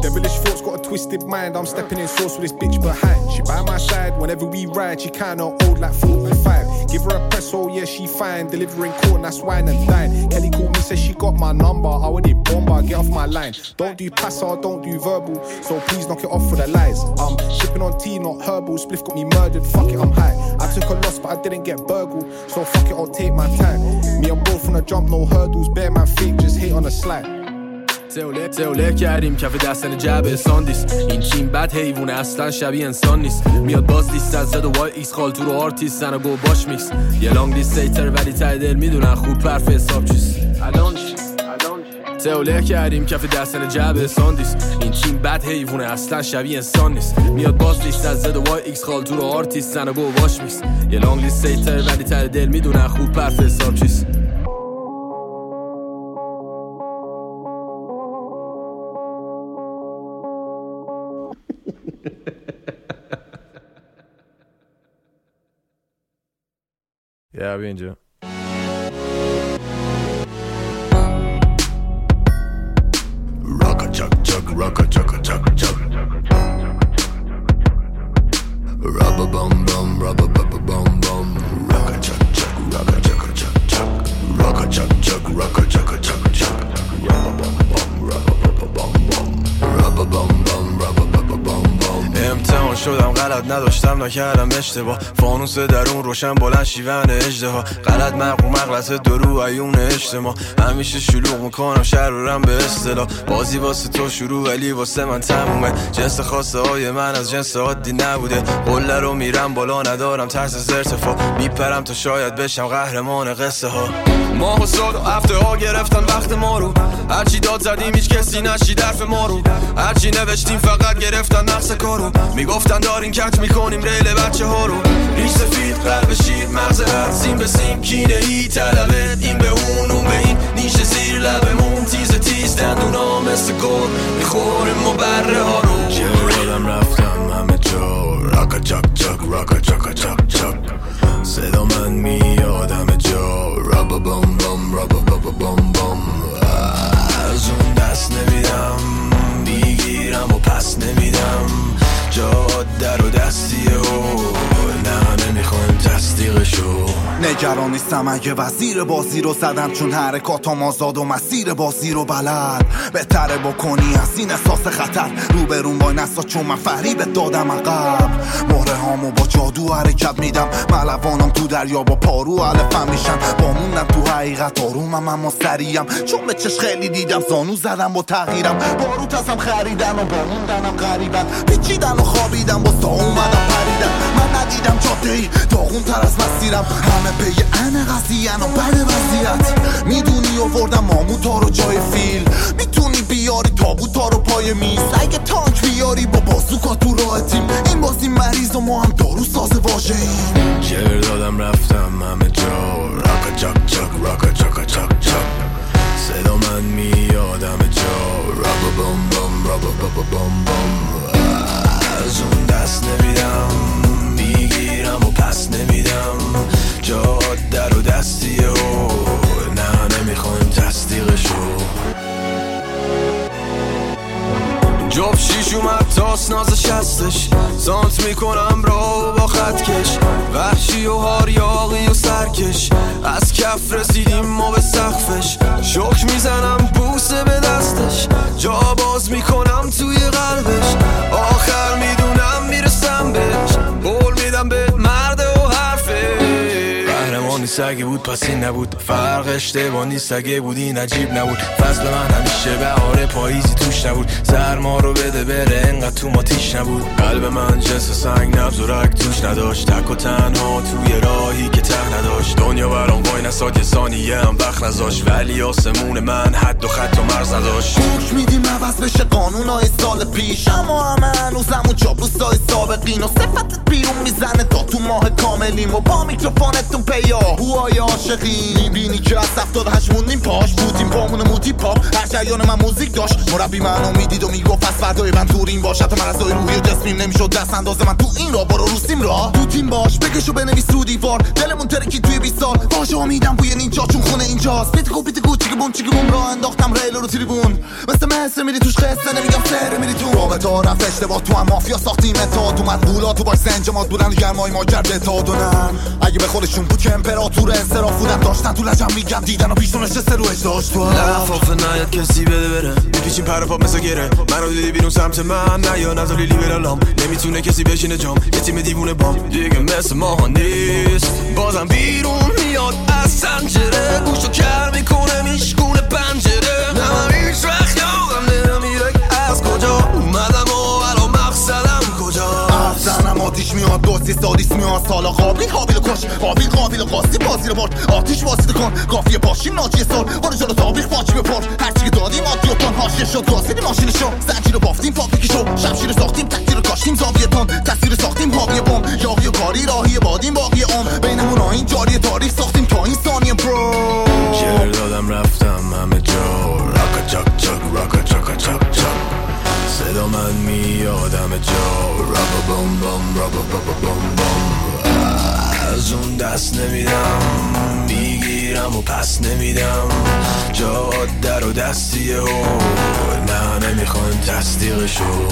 Devilish thoughts got a twisted mind. I'm stepping in sauce with this bitch behind. She by my side whenever we ride. She kinda old like 45. Give her a press, oh yeah, she fine. Delivering corn, that's wine and dine. Kelly called me, says she got my number. I want it bomber, get off my line. Don't do pass, passer, don't do verbal. So please knock it off for the lies. I'm shipping on tea, not herbal. Spliff got me murdered, fuck it, I'm high. I took a loss, but I didn't get burgled. So fuck it, I'll take my time. Me and bro from the jump, no hurdles. Bear man fake, just hate on the slide. تئوله تئوله کردیم کف دستن جبه ساندیس این تیم بد حیوونه اصلا شبیه انسان نیست. میاد باز لیست از زد و وای ایکس خال تو رو آرتیست زن و گو باش میکس. یه لانگ لیست ایتر ولی ته دل می‌دونن خوب پرف حساب چیست. الان چی؟ تئوله کردیم کف دستن جبه ساندیس این تیم بد حیوونه اصلا شبیه انسان نیست. میاد باز لیست از زد و وای ایکس خال تو رو آرتیست زن و گو باش میکس. یه لانگ لیست ایتر ولی ته دل می‌دونن خوب پرف حساب چیست. Ja, będzie. Rocka chuck chuck, rocka chucka chuck chuck. Bum bum, rubber bubba bum bum. Rocka chuck chuck, rocka chucka chuck chuck. a chuck chuck, rocka chucka chuck chuck. Rubber bum bum, rubber bubba bum bum. Rubber bum شدم غلط نداشتم نکردم اشتباه. فانوس درون روشن بلند شیون اجده ها غلط مقو مغلط درو ایون اجتماع. همیشه شلوغ می‌کنم شهرورم به اصطلاح. بازی واسه تو شروع ولی واسه من تمومه. جنس خاصه های من از جنس عادی نبوده. قله رو میرم بالا ندارم ترس از ارتفاع. میپرم تا شاید بشم قهرمان قصه ها ماه و سال و هفته ها گرفتن وقت ما رو. هرچی داد زدیم هیچ کسی نشی درف ما رو. هرچی نوشتیم فقط گرفتن نقص کارو. می‌گفتن دارین کچ می‌کنیم ریل بچه ها رو. ریش سفید قلب شیر مغز رد سیم به سیم. کینه ای طلبت این به اون اون به این. نیش زیر لبمون تیز تیز دندونا مثل گل می‌خوریم و بره ها رو. چه رفتم همه جا. راکا چاک چاک راکا چاکا چاک چاک. صدا من میاد همه جا. رابا بام بام رابا بابا بام بام. از اون دست نمیدم می‌گیرم و پس نمیدم. جا در و دستیه و نه نمی‌خوایم تصدیقشو. نگران نیستم اگه وزیر بازی رو زدم چون حرکاتم آزاد و مسیر بازی رو بلد. بهتره بکنی از این احساس خطر. روبرون وای نسا چون من فریبت دادم عقب. مهره هامو با جادو حرکت میدم. ملوانم تو دریا با پارو علفم میشن. تو حقیقت آرومم اما سریم. چون به چش خیلی دیدم زانو زدم با تغییرم. باروت ازم خریدن و باموندنم غریبن پیچیدن و خوابیدم با اومدم پریدم. من ندیدم جاده ای داغون تر از مسیرم. همه پی ان قضیه و بد وضعیت. می‌دونی آوردم ماموتا رو جای فیل. می‌تونی بیاری تابوتا رو پای میز. اگه تانک بیاری با بازوکا تو راه تیم. این بازی مریض و ما هم دارو ساز واژه ایم دادم رفتم همه جا. چاک چاک راکا چاکا چاک چاک صدا من میاد همه جا. رابا بام بام رابا بابا بام بام از اون دست نمیدم می‌گیرم و پس نمیدم. جا در و دستیه و نه نمی‌خوایم تصدیقشو. جب شیش اومد تاس نازش هستش سانت می‌کنم را با خط کش. وحشی و هاریاقی و سرکش. از کف رسیدیم ما به سقفش. شک می‌زنم بوسه به دستش. جا باز می‌کنم توی قلبش. آخر می‌دونم می‌رسم بهش. قول میدم به قهرمانی سگه بود پس این نبود. فرق اشتباه نیست اگه بود این عجیب نبود. فصل من همیشه بهار پاییزی توش نبود. سرما رو بده بره انقدر تو ما تیش نبود. قلب من جنس سنگ نبز و رگ توش نداشت. تک و تنها توی راهی که ته نداشت. دنیا برام وای نساد یه ثانیه هم وقت نذاشت. ولی آسمون من حد و خط و مرز نداشت. گوش میدیم عوض بشه قانون های سال پیش. اما همه هنوز همون چابلوس های سابقین و صفتت بیرون می‌زنه تا تو ماه کاملیم و با میکروفونتون پیا هوای عاشقی. می‌بینی که از هفتاد هشت موندیم پاش. بودیم پامون موتی پاپ هر جریان من موزیک داشت. مربی منو می‌دید و می‌گفت از فردای من تورین باش. حتی من از روحی و جسمیم نمی‌شد. دست انداز من تو این را برو روسیم را تو تیم باش. بکشو بنویس رو دیوار. دلمون ترکی توی 20 سال. باشه میدم بوی نینجا. چون خونه اینجاست. بیتگو بیتگو چیگه بون چیگه بون را انداختم ریل رو تریبون. مثل مصر میری توش خسته. نمیگم سر میری تو رابطه. ها رفت اشتباه تو هم مافیا ساختیم تا تو مدبولا تو باش سنجمات بودن گرمای ما تا دونن اگه به خودشون بود که امپراتور انصراف بودن داشتن تو لجم میگم دیدن و پیشون نشسته رو اجداش تو لفاف نیاد کسی بده بره. میپیچیم پر پا مثل گره. منو دیدی بیرون سمت من نه یا نزالی لیبرالام نمی‌تونه کسی بشینه جام. یه تیم دیوونه بام. دیگه مثل ما نیست. بازم بیرون میاد از سنجره. گوشو کر می‌کنه میشکونه پنجره. نه من هیچ وقت میاد دوستی سادیس میاد سالا. قابلی قابل کش قابل قابل قاستی بازی رو برد. آتیش واسطه کن. کافیه باشیم ناجی سال. برو جلو تابیخ باجی بپر هرچی که دادیم آدی و تان حاشیه شد. گاسیدی ماشین شو زنجیر رو بافتیم پاک بکشو شمشیر ساختیم تکتیر کاشتیم زاویه تان. تصویر ساختیم حاوی بم یاقی و کاری راهی بادیم باقی عمر بینمون آین جاری تاریخ ساختیم تا این ثانیه برو. شعر دادم رفتم همه جا. راکا چاک چاک راکا چاکا چاک چاک. صدا من میاد همه جا. رابا بام بام رابا بابا بام بام از اون دست نمیدم می‌گیرم و پس نمیدم. جا در و دستیه و نه نمی‌خوایم تصدیقشو.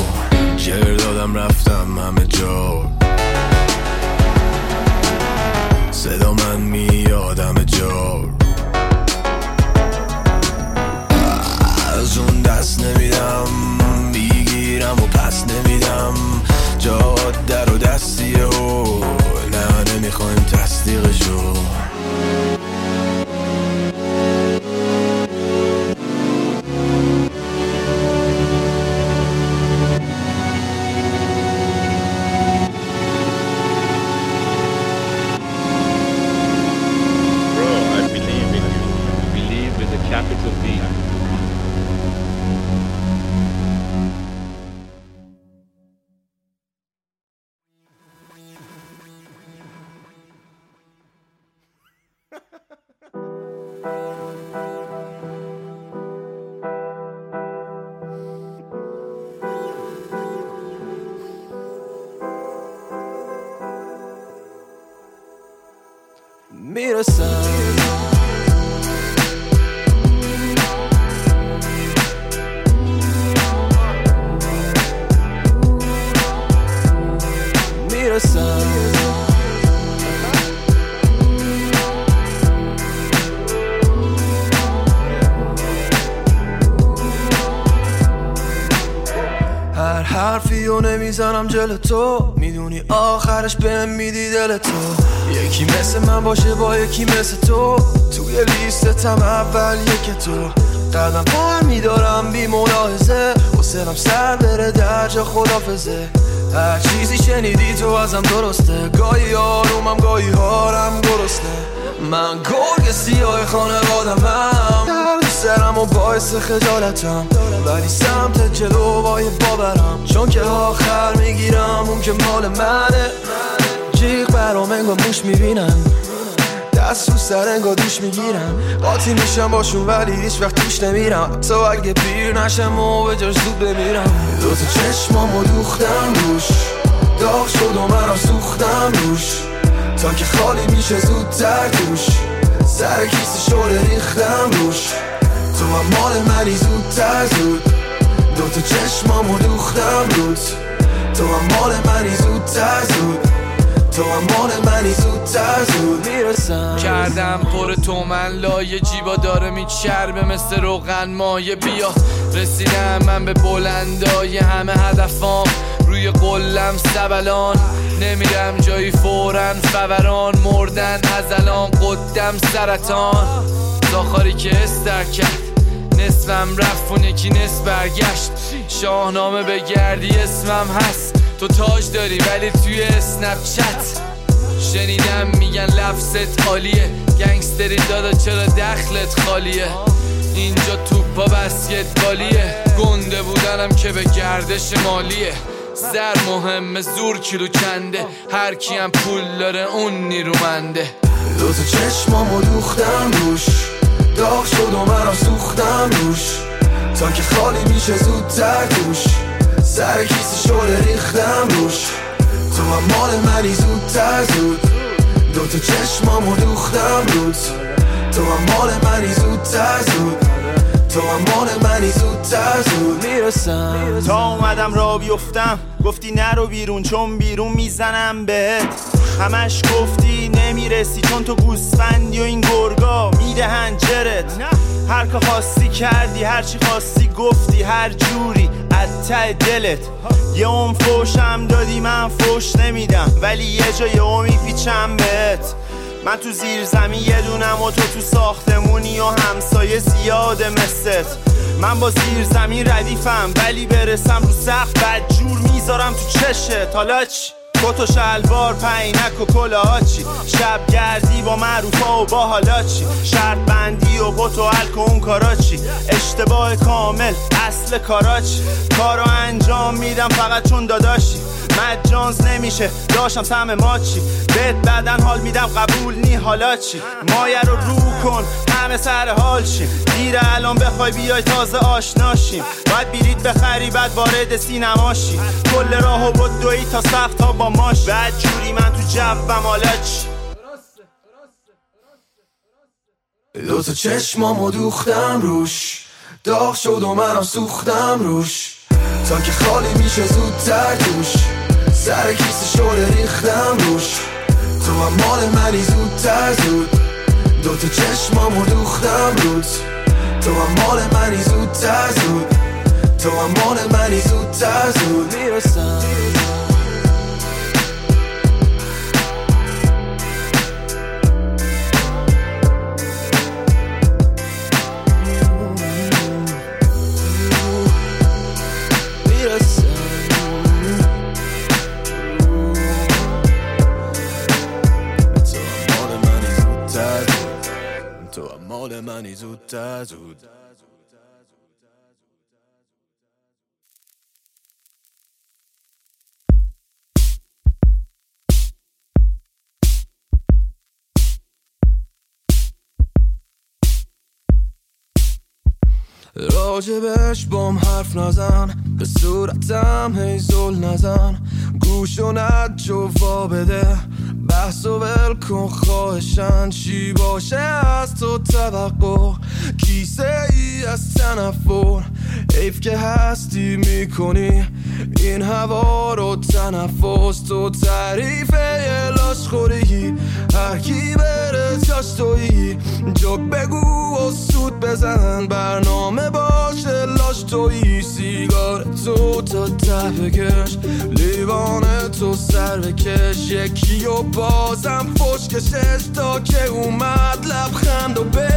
شعر دادم رفتم همه جا. صدا من میاد همه جا. از اون دست نمیدم دست نمیدم. جا در و دستیه و نه نمی‌خوایم تصدیقشو. جل تو. می‌دونی آخرش بهم میدی دل تو. یکی مثل من باشه با یکی مثل تو. توی لیستتم اول یک تو. قدم پار میدارم بی ملاحظه. و سر بره درجا خدافزه. هر چیزی شنیدی تو ازم درسته. گاهی آرومم گاهی هارم درسته. من گرگ سیاه خانوادمم. درد سرم و باعث خجالتم. ولی سمت جلو بای بابرم چون که آخر می‌گیرم اون که مال منه. جیغ برام انگا موش می‌بینم. دست رو سر انگا دوش می‌گیرم. قاطی میشم باشون ولی هیچ وقت توش نمیرم. تو اگه پیر نشم و به جاش زود بمیرم. دو تا چشمامو دوختم روش. داغ شد و من سوختم روش. تا که خالی میشه زودتر توش سر کیسه ریختم روش. تو هم مال منی زودتر زود دو تا چشمامو دوختم روز تو هم مال منی زودتر زود تو هم مال منی زودتر زود می‌رسم. کردم پر تو من لایه جیبا داره میچربه مثل روغن مایه. بیا. رسیدم من به بلندای همه هدفام. روی قلم سبلان. نمیرم جایی فورن فوران. مردن از الان قدم سرطان. زاخاری که استر کرد. نصفم رفت و نکی نصف برگشت. شاهنامه به گردی اسمم هست. تو تاج داری ولی توی اسنپ چت. شنیدم میگن لفظت عالیه. گنگستری دادا چرا دخلت خالیه؟ اینجا توپا بسکتبالیه. گنده بودنم که به گردش مالیه. سر مهمه زور کیلو کنده؟ هر کیم پول داره اون نیرومنده. دو تا چشمامو دوختم روش. داغ شد و من سوختم روش. تا که خالی میشه زودتر توش سر کیسه شده ریختم روش. تو هم مال منی زودتر زود. دو تا چشمامو دوختم روز تو هم مال منی زودتر زود. تو هم مال منی زودتر زود. می‌رسم. تا اومدم را بیفتم. گفتی نرو بیرون چون بیرون می‌زنم بهت. همش گفتی نمی‌رسی چون تو گوسفندی و این گرگا. می‌دهن جرت. هر که خواستی کردی هر چی خواستی گفتی هر جوری از دلت. یه اون فوشم دادی من فوش نمیدم. ولی یه جا یه اومی پیچم بهت. من تو زیر زمین یه دونم و تو تو ساختمونی و همسایه زیاده مثلت. من با زیر زمین ردیفم ولی برسم رو سخت بد جور می‌ذارم تو چشت. حالا چی؟ کت و شلوار پینک و کلاه چی؟ شب گردی با معروفا و با حالا چی؟ شرط بندی و بوت و الک و اون کارا چی؟ اشتباه کامل اصل کارا چی؟ کارو انجام میدم فقط چون داداشی. مجانز نمیشه داشتم سم ما چی؟ بهت بدن حال میدم قبول نی حالا چی؟ مایه رو رو کن همه سر حال شیم. دیره الان بخوای بیای تازه آشناشیم باید بیرید بخری بعد وارد سینماشی کل راه و بود دوی تا سخت ها با ماش بعد جوری من تو جبم حالا چی؟ دو تا چشمامو دوختم روش. داغ شد و منم سوختم روش. تا که خالی میشه زودتر توش سر کیسه شده ریختم روش. تو هم مال منی زودتر زود دو تا چشمامو دوختم روز تو هم مال منی زودتر زود تو هم مال منی زودتر زود می‌رسم. منی زودتر زود راجبش بام حرف نزن به صورتم هی زل نزن. گوش و ند بده بحث و ول کن خواهشن. چی باشه از تو توقع؟ کیسه ای از تنفر؟ حیف که هستی می‌کنی این هوا رو تنفس. تو تعریف لاش خوری هر کی بره جاش تویی. جوک بگو و سود بزن برنامه باشه لاش تویی سیگار تو تا ته بکش. لیوان تو سر بکش. یکی و بازم فشکشش تا که اومد لبخند و به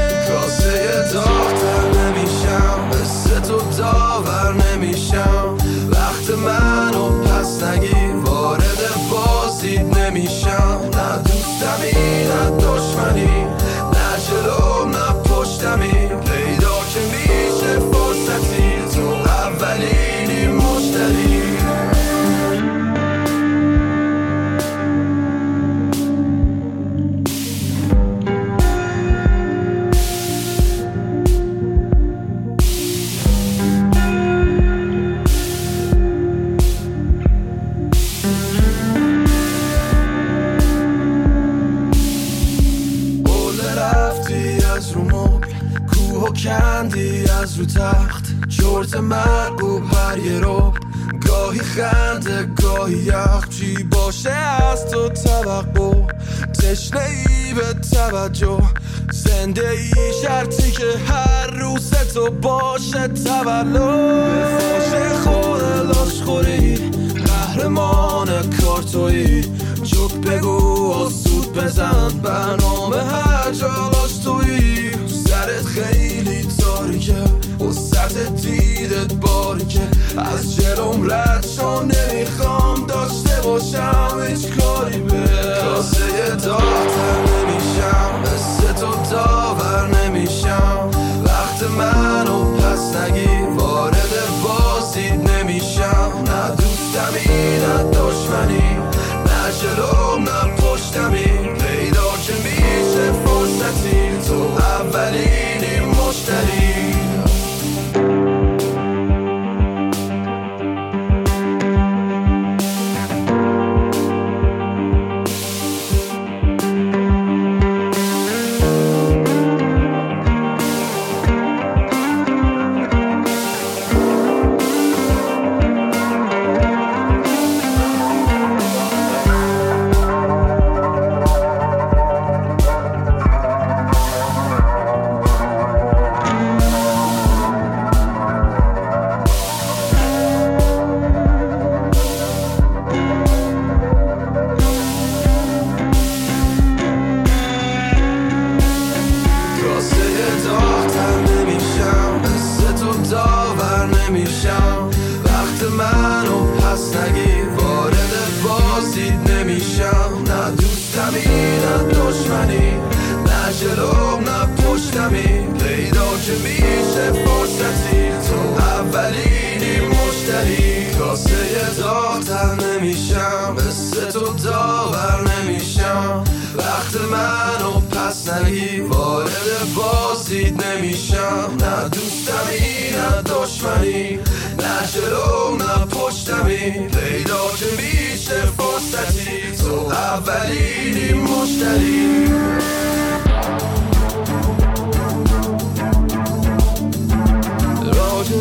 هر یه رو. گاهی خنده گاهی یخ. چی باشه از تو توقع؟ تشنه ای به توجه. زنده ای شرطی که هر روز تو باشه تولد فاش خود لاش خوری. قهرمان کارتویی جوک بگو و سود بزن. برنامه هر جالاش تویی. سرت خیلی تاریکه. و سطح دیدت باریکه از جلوم رد شو نمی‌خوام داشته باشم هیچ کاری به. کاسه داختر نمیشم مثل تو داور نمیشم. وقت منو پس نگیر وارد بازید نمیشم. نه دوستمی نه دشمنی نه جلوم نه پشتمی.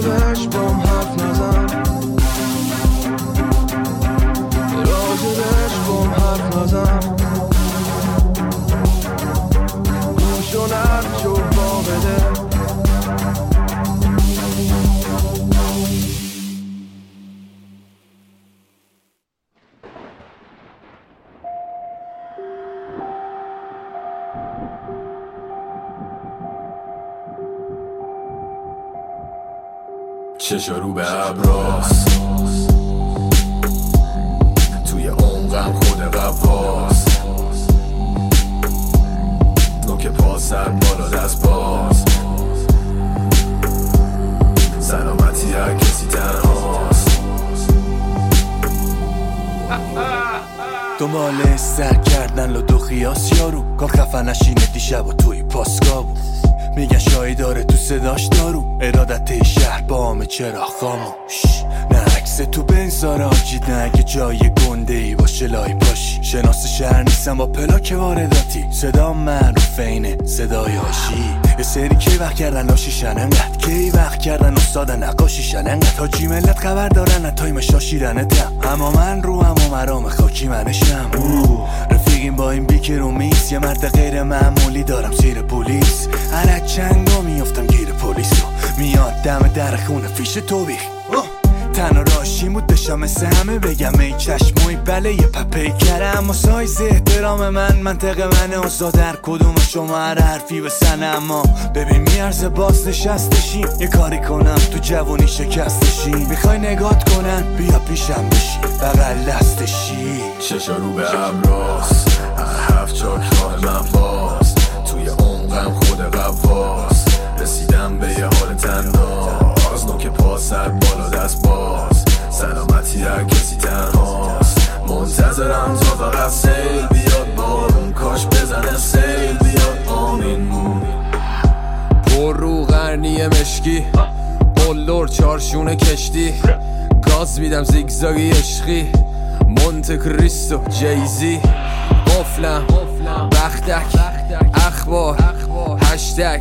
راجبش بام حرف چشا رو به ابراست توی عمقم خود قواست نوک پا سر بالا دست باز سلامتی هر کسی تنهاست. دنبال سر کردن لدو خیاس یارو. کار خفنش اینه دیشب و توی پاسگاه بود. میگن شایی داره تو صداش دارو. ارادت شهر با همه چرا خاموش نه عکس تو بنزار آجید نه اگه جای گنده ای باشه لای پاشی. شناس شهر نیستم با پلاک وارداتی. صدا من رو فینه صدای هاشی یه سری که وقت کردن لاشیشن انقدر. کی وقت کردن استاد نقاشیشن تا جی ملت خبر دارن تایم شاشیرنه تم. اما من رو و مرام خاکی منشم. رفیقیم با این بیکر و میس یه مرد غیر معمولی دارم زیر پلیس هر چنگا میافتم گیر پلیس رو. میاد دم در خونه فیش توبیخ تنها راشیم بود داشتم مثل همه بگم ای چشموی بله یه پپی کرم اما سایز احترام من منطق من آزاد در کدوم شما هر حرفی بسن اما. ببین میارزه باز نشستشیم یه کاری کنم تو جوونی شکستشیم می‌خوای نگات کنن بیا پیشم بشی بغل دستشی. چشا رو به هفت باز توی عمقم خود قواز رسیدم به یه حال تنداز نوک پا سر بالا دست باز. سلامتی هر کسی تنهاست. منتظرم تا فقط سیل بیاد بارون کاش بزنه سیل بیاد. آمین. پر رو غرنی مشکی. قلدر چارشونه کشتی. گاز میدم زیگزاگی عشقی. مونت کریستو جیزی. قفلم. بختک اخبار هشتک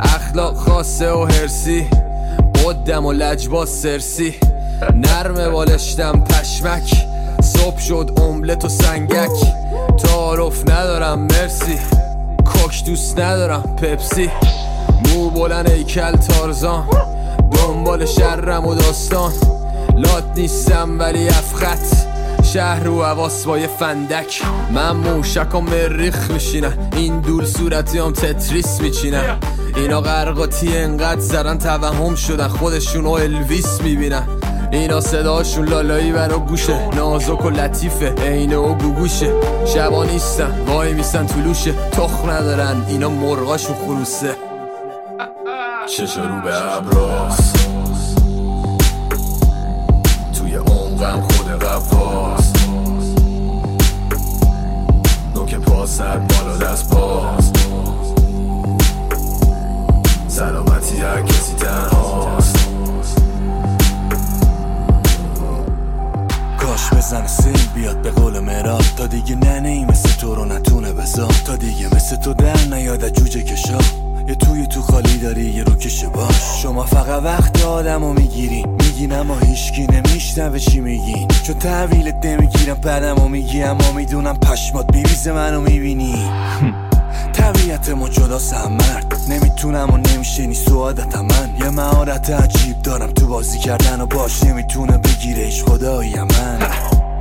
اخلاق خاصه و هرسی. قدم و لجباز سرسی. نرم بالشتم پشمک. صبح شد املت و سنگک. تعارف ندارم مرسی. کوک دوست ندارم پپسی. مو بلن ایکل تارزان. دنبال شرم و داستان. لات نیستم ولی افخت شهر رو حواس با یه فندک. من موشک و مریخ میشینم. این دول صورتی هم تتریس میچینم. اینا غرقاتی انقدر زرن توهم شدن. خودشون و الویس می‌بینن. اینا صداشون لالایی برا گوشه. نازک و لطیفه. عینه و گوگوشه. شبا نیستن. وای میستن طلوشه تخ ندارن. اینا مرغاشون خروسه. چشا رو به ابراز. توی عمقم خود تحویلت نمی‌گیرم بعدم رو میگی اما می‌دونم پشمات بیریزه منو می‌بینی. طبیعت ما جدا مرد نمی‌تونم و نمیشه نی سعادت من. یه مهارت عجیب دارم تو بازی کردن و باش نمی‌تونه بگیرش خدایی من.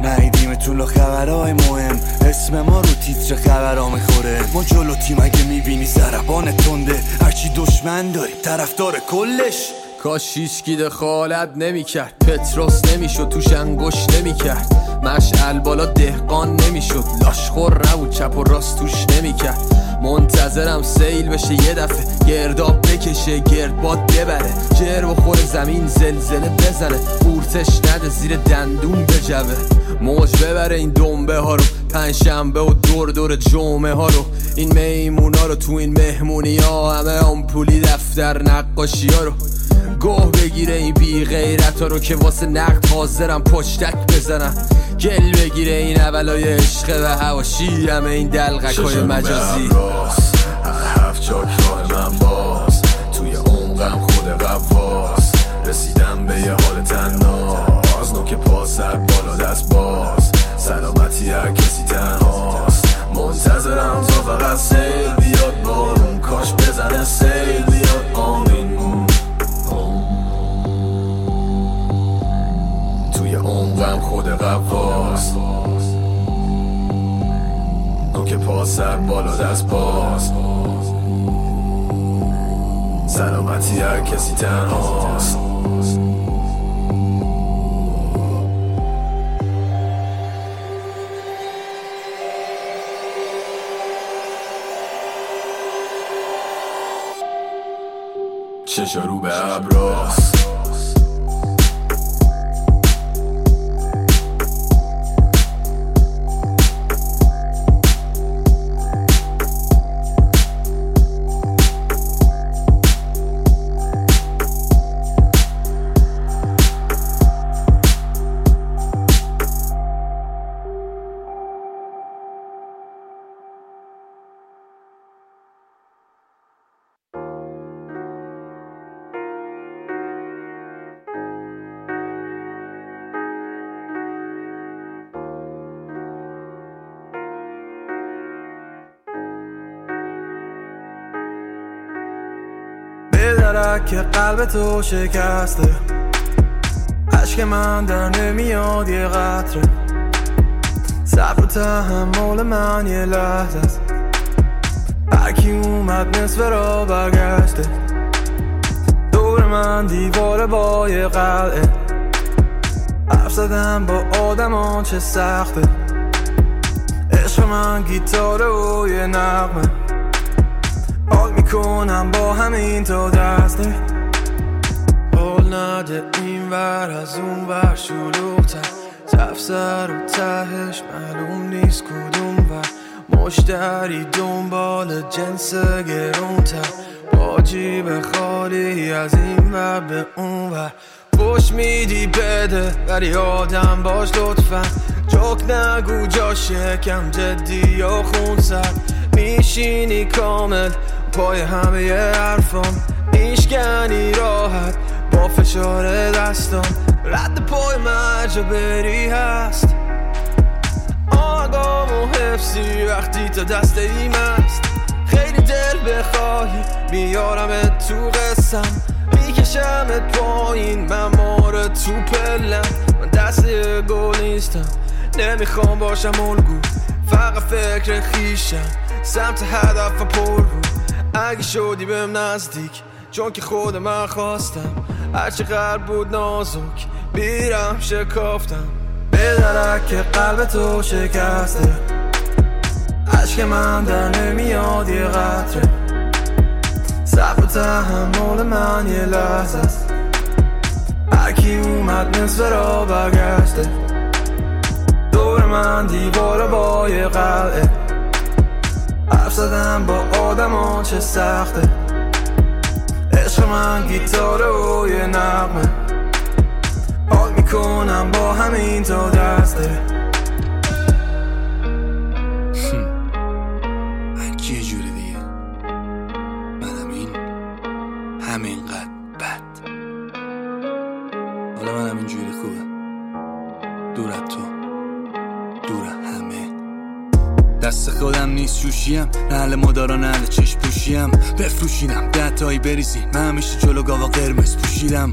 نهیدیم طول خبرهای مهم اسم ما رو تیتر خبرها می‌خوره. ما جلو تیم اگه می‌بینی زربان تنده. هرچی دشمن داری طرفدار کلش. کاش هیچکی دخالت نمی‌کرد. پتروس نمی‌شد توش انگوش نمی‌کرد. مشعل بالا دهقان نمی‌شد. لاشخور نبود چپ و راست توش نمی‌کرد. منتظرم سیل بشه یه دفعه. گرداب بکشه گردباد ببره. جر بخور زمین زلزله بزنه. قورتش نده زیر دندون بجوه. موج ببره این دنبه ها رو. پنجشنبه و دور دور جمعه ها رو. این میمونا رو تو این مهمونی ها همه آمپولی دفتر نقاشی ها رو. گوه بگیره این بی غیرت ها رو که واسه نقد حاضرم پشتک بزنم. گل بگیره این اولای عشق و هواشی همه این دلغک های مجازی. هفت راه من باز. توی عمقم خود قواز رسیدم به یه حال تناز. نوک پا سر بالا دست باز. سلامتی هر کسی تنهاست. منتظرم تا فقط قواز نوک پا سر بالا دست باز. سلامتی هر کسی تنهاست. چشا رو به درک قلب تو شکسته. عشق من در نمیاد یه قطره. صبر و تحمل من یه لحظه است. هرکی اومد نصف را برگشته. دور من دیوار با یه قلعه. حرف زدم با آدمان چه سخته. عشق من گیتاره و یه حال می‌کنم با همین تو دسته. حال نده این ور از اون ور شلوغتر. تفسر و تهش معلوم نیست کدوم ور مشتری دنبال جنس گرونتر. با جیب خالی از این ور به اون ور. خوش میدی بده ولی آدم باش لطفا. جوک نگو جا شکم جدی یا خون سر میشینی کامل پای همه حرفام. میشکنی راحت. با فشار دستم رد پای مرجا بری هست. آگام و حفظی وقتی تا دست ایم است خیلی دل بخواهی. میارم تو قسم. میکشمت پایین. من مار تو پلم. من دست گل نیستم. نمی‌خوام باشم الگو. فقط فکر خیشم. سمت هدف پر رو اگه شدی بهم نزدیک چون که خود من خواستم. هرچی قلب بود نازک بیرم شکافتم. به درک قلب تو شکسته. عشق من در نمیاد یه قطره. صبر و تحمل من یه لحظه است. هرکی اومد نصف را برگشته. دور من دیوار با یه قلعه. زدم با آدمان چه سخته. عشق من گیتاره و یه نغمه. حال می‌کنم با همین تو دسته. نیست شوشیم نه اهل مدارا نه چشم پوشیم. بفروشیدم ده تایی بریزی. من همیشه جلو گاوا قرمز پوشیدم.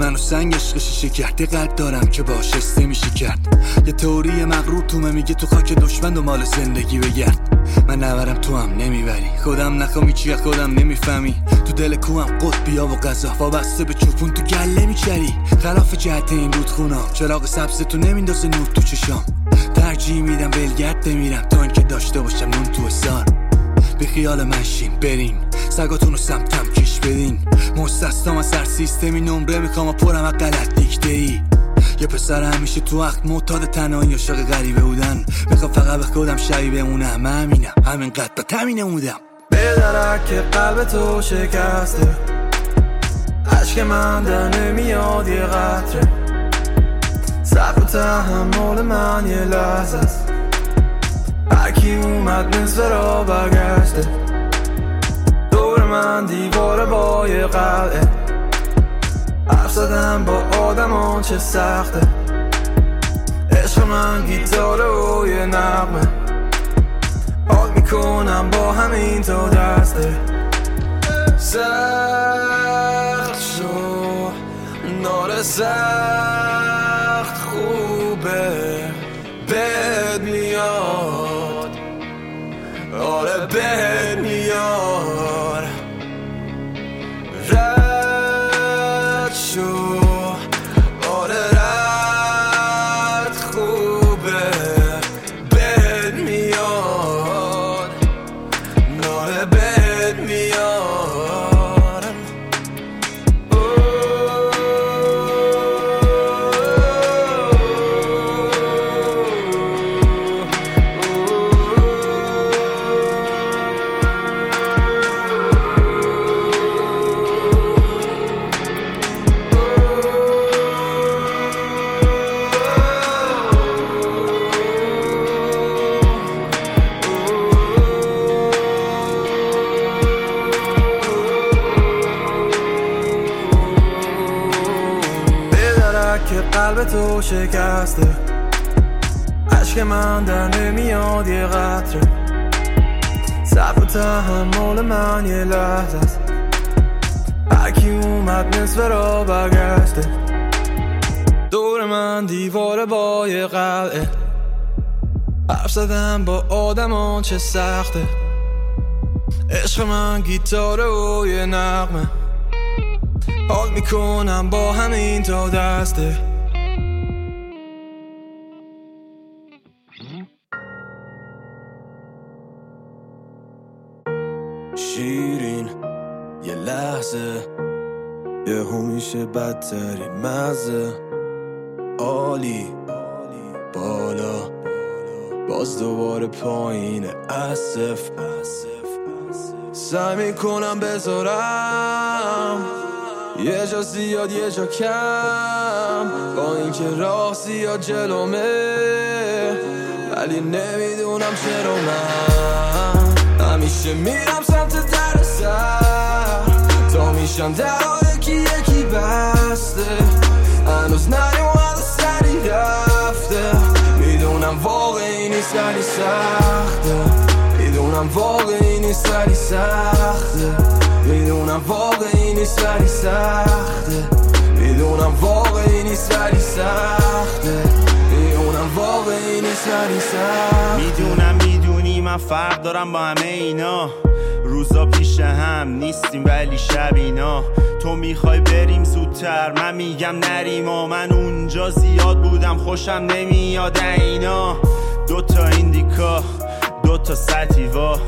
منو سنگ عشق شیشه کرده قد دارم که باش استه میشه کرد. یه تئوری مغرور تومه میگه تو خاک دشمن و مال زندگی بگرد. من نورم تو هم نمی‌بری. خودم نخوامی چی خودم نمی‌فهمی. تو دل کوهم قطبیا و غذا. وابسته به چوپون تو گله میچری. خلاف جهت این رودخونا. چراغ سبز تو نمیندازه نور تو چشام. ترجیح میدم ولگرد بمیرم. تا اینکه داشته باشم نون تو سار به خیال من شین. برین. سگاتون رو سمتم کش بدین. مستستام از هر سیستمی نمره می‌خوام و پرم از غلط دیکته ای یه پسر همیشه تو وقت معتاد تنهایی عاشق غریبه بودن. می‌خوام فقط به خودم شبیه بمونم من همینم. همینقدر به تمینه بودم به درک قلب تو شکسته. عشق من در نمیاد یه قطره. صبر و تحمل من یه لحظه است. هرکی اومد نصف را برگشته. دور من دیوار با یه قلعه. حرف زدم با آدمان چه سخته. عشق من گیتاره و یه نغمه. حال می‌کنم با همین تو دسته. سخت شو نار آره بد میاد رد شکسته عشق من در نمیاد یه قطره. صبر و تحمل من یه لحظه است. هرکی اومد نصف را برگشته. دور من دیوار با یه قلعه. حرف زدم با آدمان چه سخته. عشق من گیتاره و یه نغمه. حال می‌کنم با همین تا دسته. میشه بدترین مزه عالی. بالا. باز دوباره پایین اسف. سعی می‌کنم بذارم. یه جا زیاد یه جا کم. با اینکه راه زیاد جلومه ولی نمی‌دونم چرا من. همیشه میرم سمت در سر تا میشم در یکی یکی بسته. هنوز نیومد سری رفته. می‌دونم واقعی نیست ولی سخته. می‌دونم واقعی نیست ولی سخته. می‌دونم واقعی نیست ولی سخته. می‌دونم واقعی نیست ولی سخته. می‌دونم واقعی نیست ولی سخته. می‌دونم می‌دونی من فرق دارم با همه اینا. روزا پیش هم نیستیم ولی شب اینا. تو می‌خوای بریم زودتر. من میگم نریم و من اونجا زیاد بودم. خوشم نمیاد. اینا دوتا ایندیکا دوتا ستیوا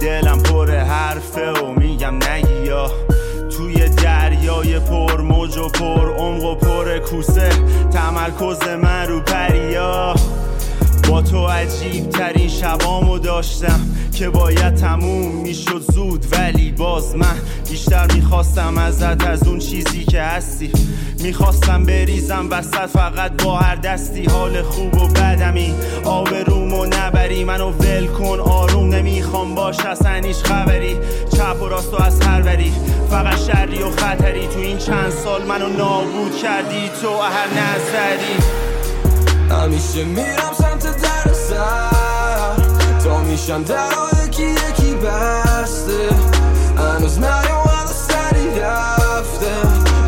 دلم پر حرفه و میگم نگیا توی دریای پر موج و پر عمق و پر کوسه. تمرکز من رو پریا. عجیب ترین شبامو داشتم که باید تموم می‌شد زود ولی باز من بیشتر می‌خواستم ازت از اون چیزی که هستی می‌خواستم بریزم وسط فقط با هر دستی. حال خوب و بدمی آب رومو نبری. منو ول کن آروم نمی‌خوام باش اصلا هیچ خبری. چپ و راست و از هر وری فقط شری و خطری. تو این چند سال منو نابود کردی تو هر نظری. همیشه میرم سر تا میشم در یکی یکی بسته. هنوز نیومد سری رفته.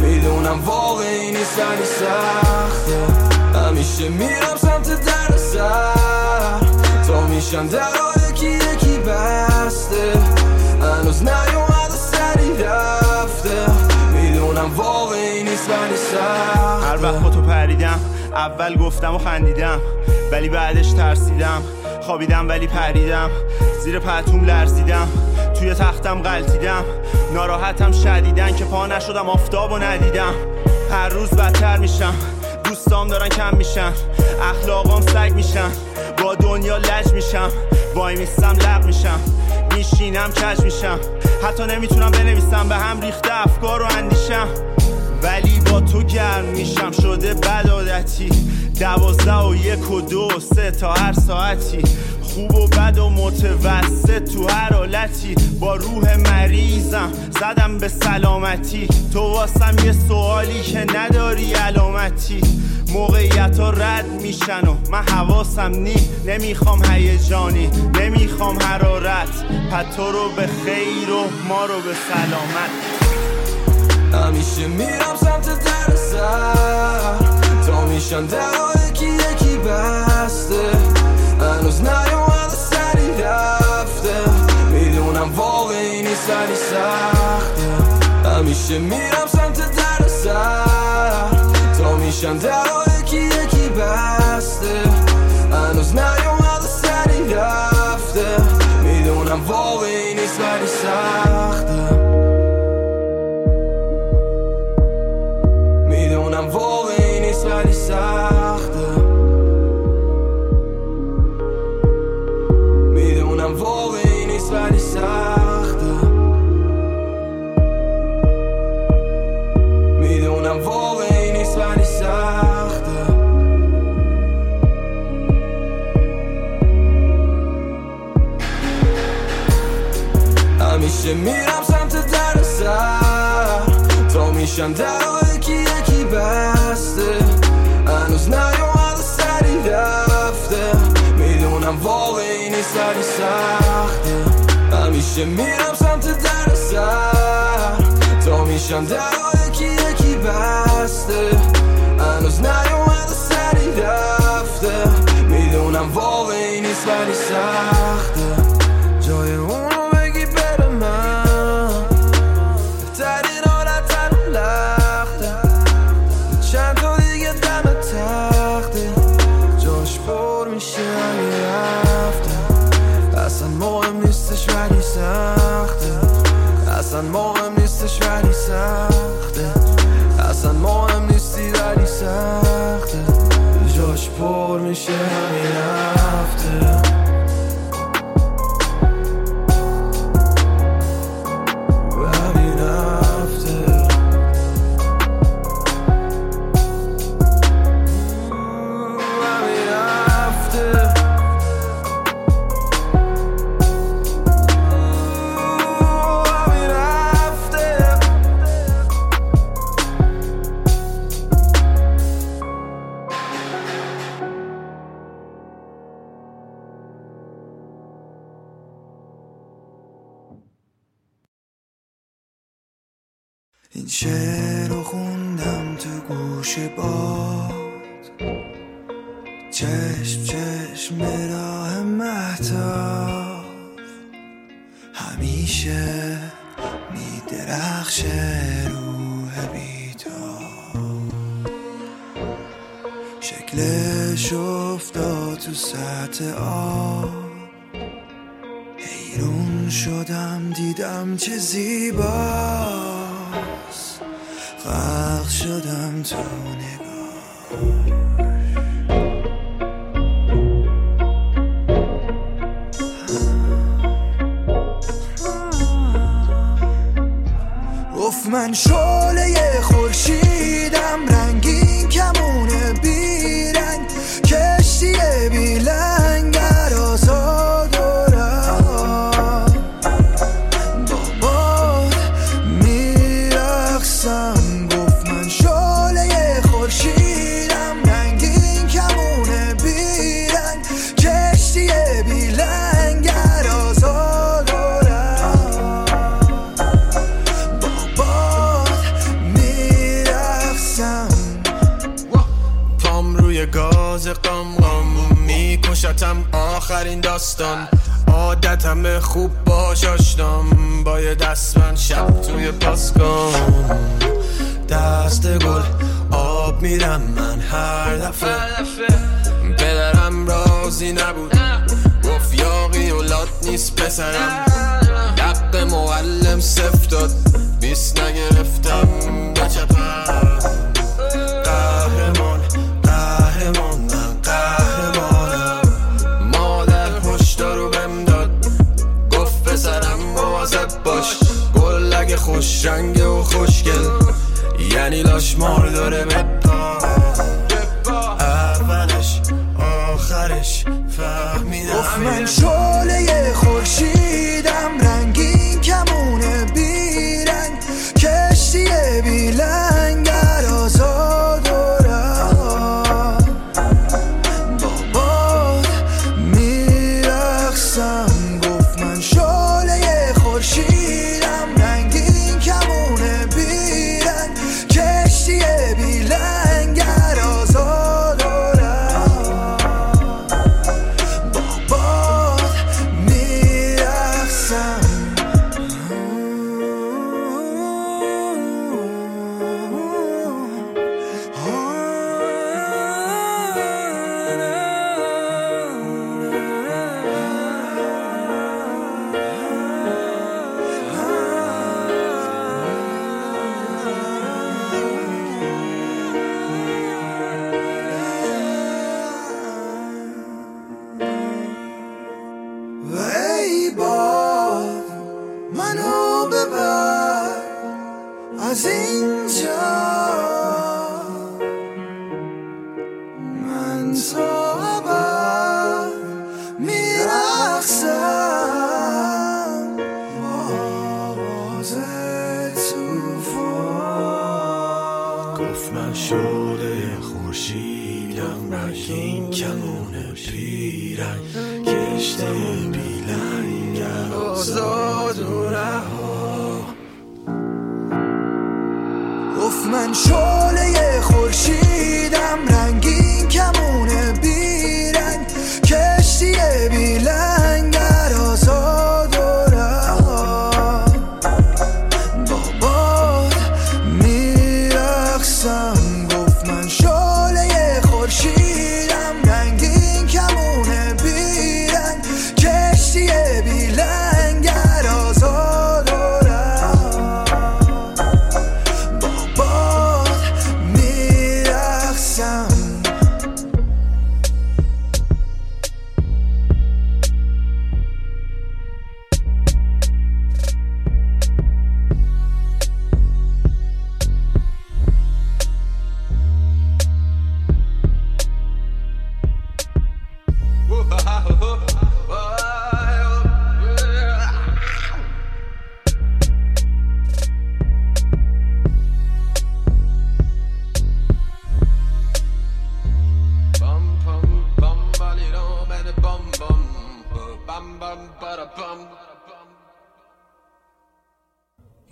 می‌دونم واقعی نیست ولی سخته. همیشه میرم سمت در سر. تا میشم در یکی یکی بسته. هنوز نیومد سری رفته. می‌دونم واقعی نیست ولی سخته. هر وقت با تو پریدم اول گفتم و خندیدم. ولی بعدش ترسیدم. خوابیدم ولی پریدم. زیر پتوم لرزیدم. توی تختم غلطیدم ناراحتم شدیدن که پا نشدم آفتاب و ندیدم. هر روز بدتر میشم. دوستام دارن کم میشن. اخلاقام سگ میشن. با دنیا لج میشم. وای میستم لق میشم. میشینم کج میشم. حتی نمی‌تونم بنویسم. به هم ریخته افکار و اندیشم. ولی با تو گرم میشم. شده بد عادتی دوازده و یک و دو سه تا هر ساعتی. خوب و بد و متوسط تو هر حالتی. با روح مریضم زدم به سلامتی. تو واسم یه سوالی که نداری علامتی. موقعیت ها رد میشن و من حواسم نی. نمی‌خوام هیجانی نمی‌خوام حرارت. پتو رو به خیر و ما رو به سلامت. همیشه میرم سمت در میشن. در یکی یکی بسته. هنوز نیومد سری رفته. می‌دونم واقعی نیست ولی سخته. همیشه میرم سمت در سر. تا میشن در می‌دونم واقعی نیست ولی سخته می‌دونم واقعی نیست ولی سخته همیشه میرم سمت در سر تا میشم در یکی یکی همیشه میرم سمت در سر تا میشم در یکی یکی بسته. هنوز نیومد سری رفته. می‌دونم واقعی نیست ولی سخت.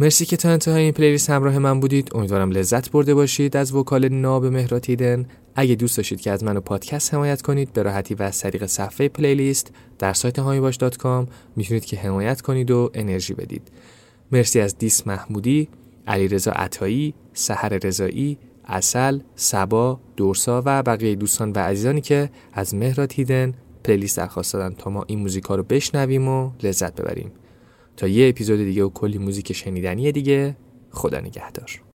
مرسی که تا انتهای این playlist همراه من بودید. امیدوارم لذت برده باشید از vocal ناب مهراد هیدن اگه دوست داشتید که از من و پادکست حمایت کنید به راحتی و از طریق صفحه playlist در سایت حامی‌باش.com می‌تونید که حمایت کنید و انرژی بدید. مرسی از دیس محمودی علیرضا عطایی سحر رضایی اصل سبا دورسا و بقیه دوستان و عزیزانی که از مهراد هیدن playlist درخواست دادن تا ما این موزیکا رو بشنویم و لذت ببریم. تا یه اپیزود دیگه و کلی موزیک شنیدنی دیگه. خدا نگهدار.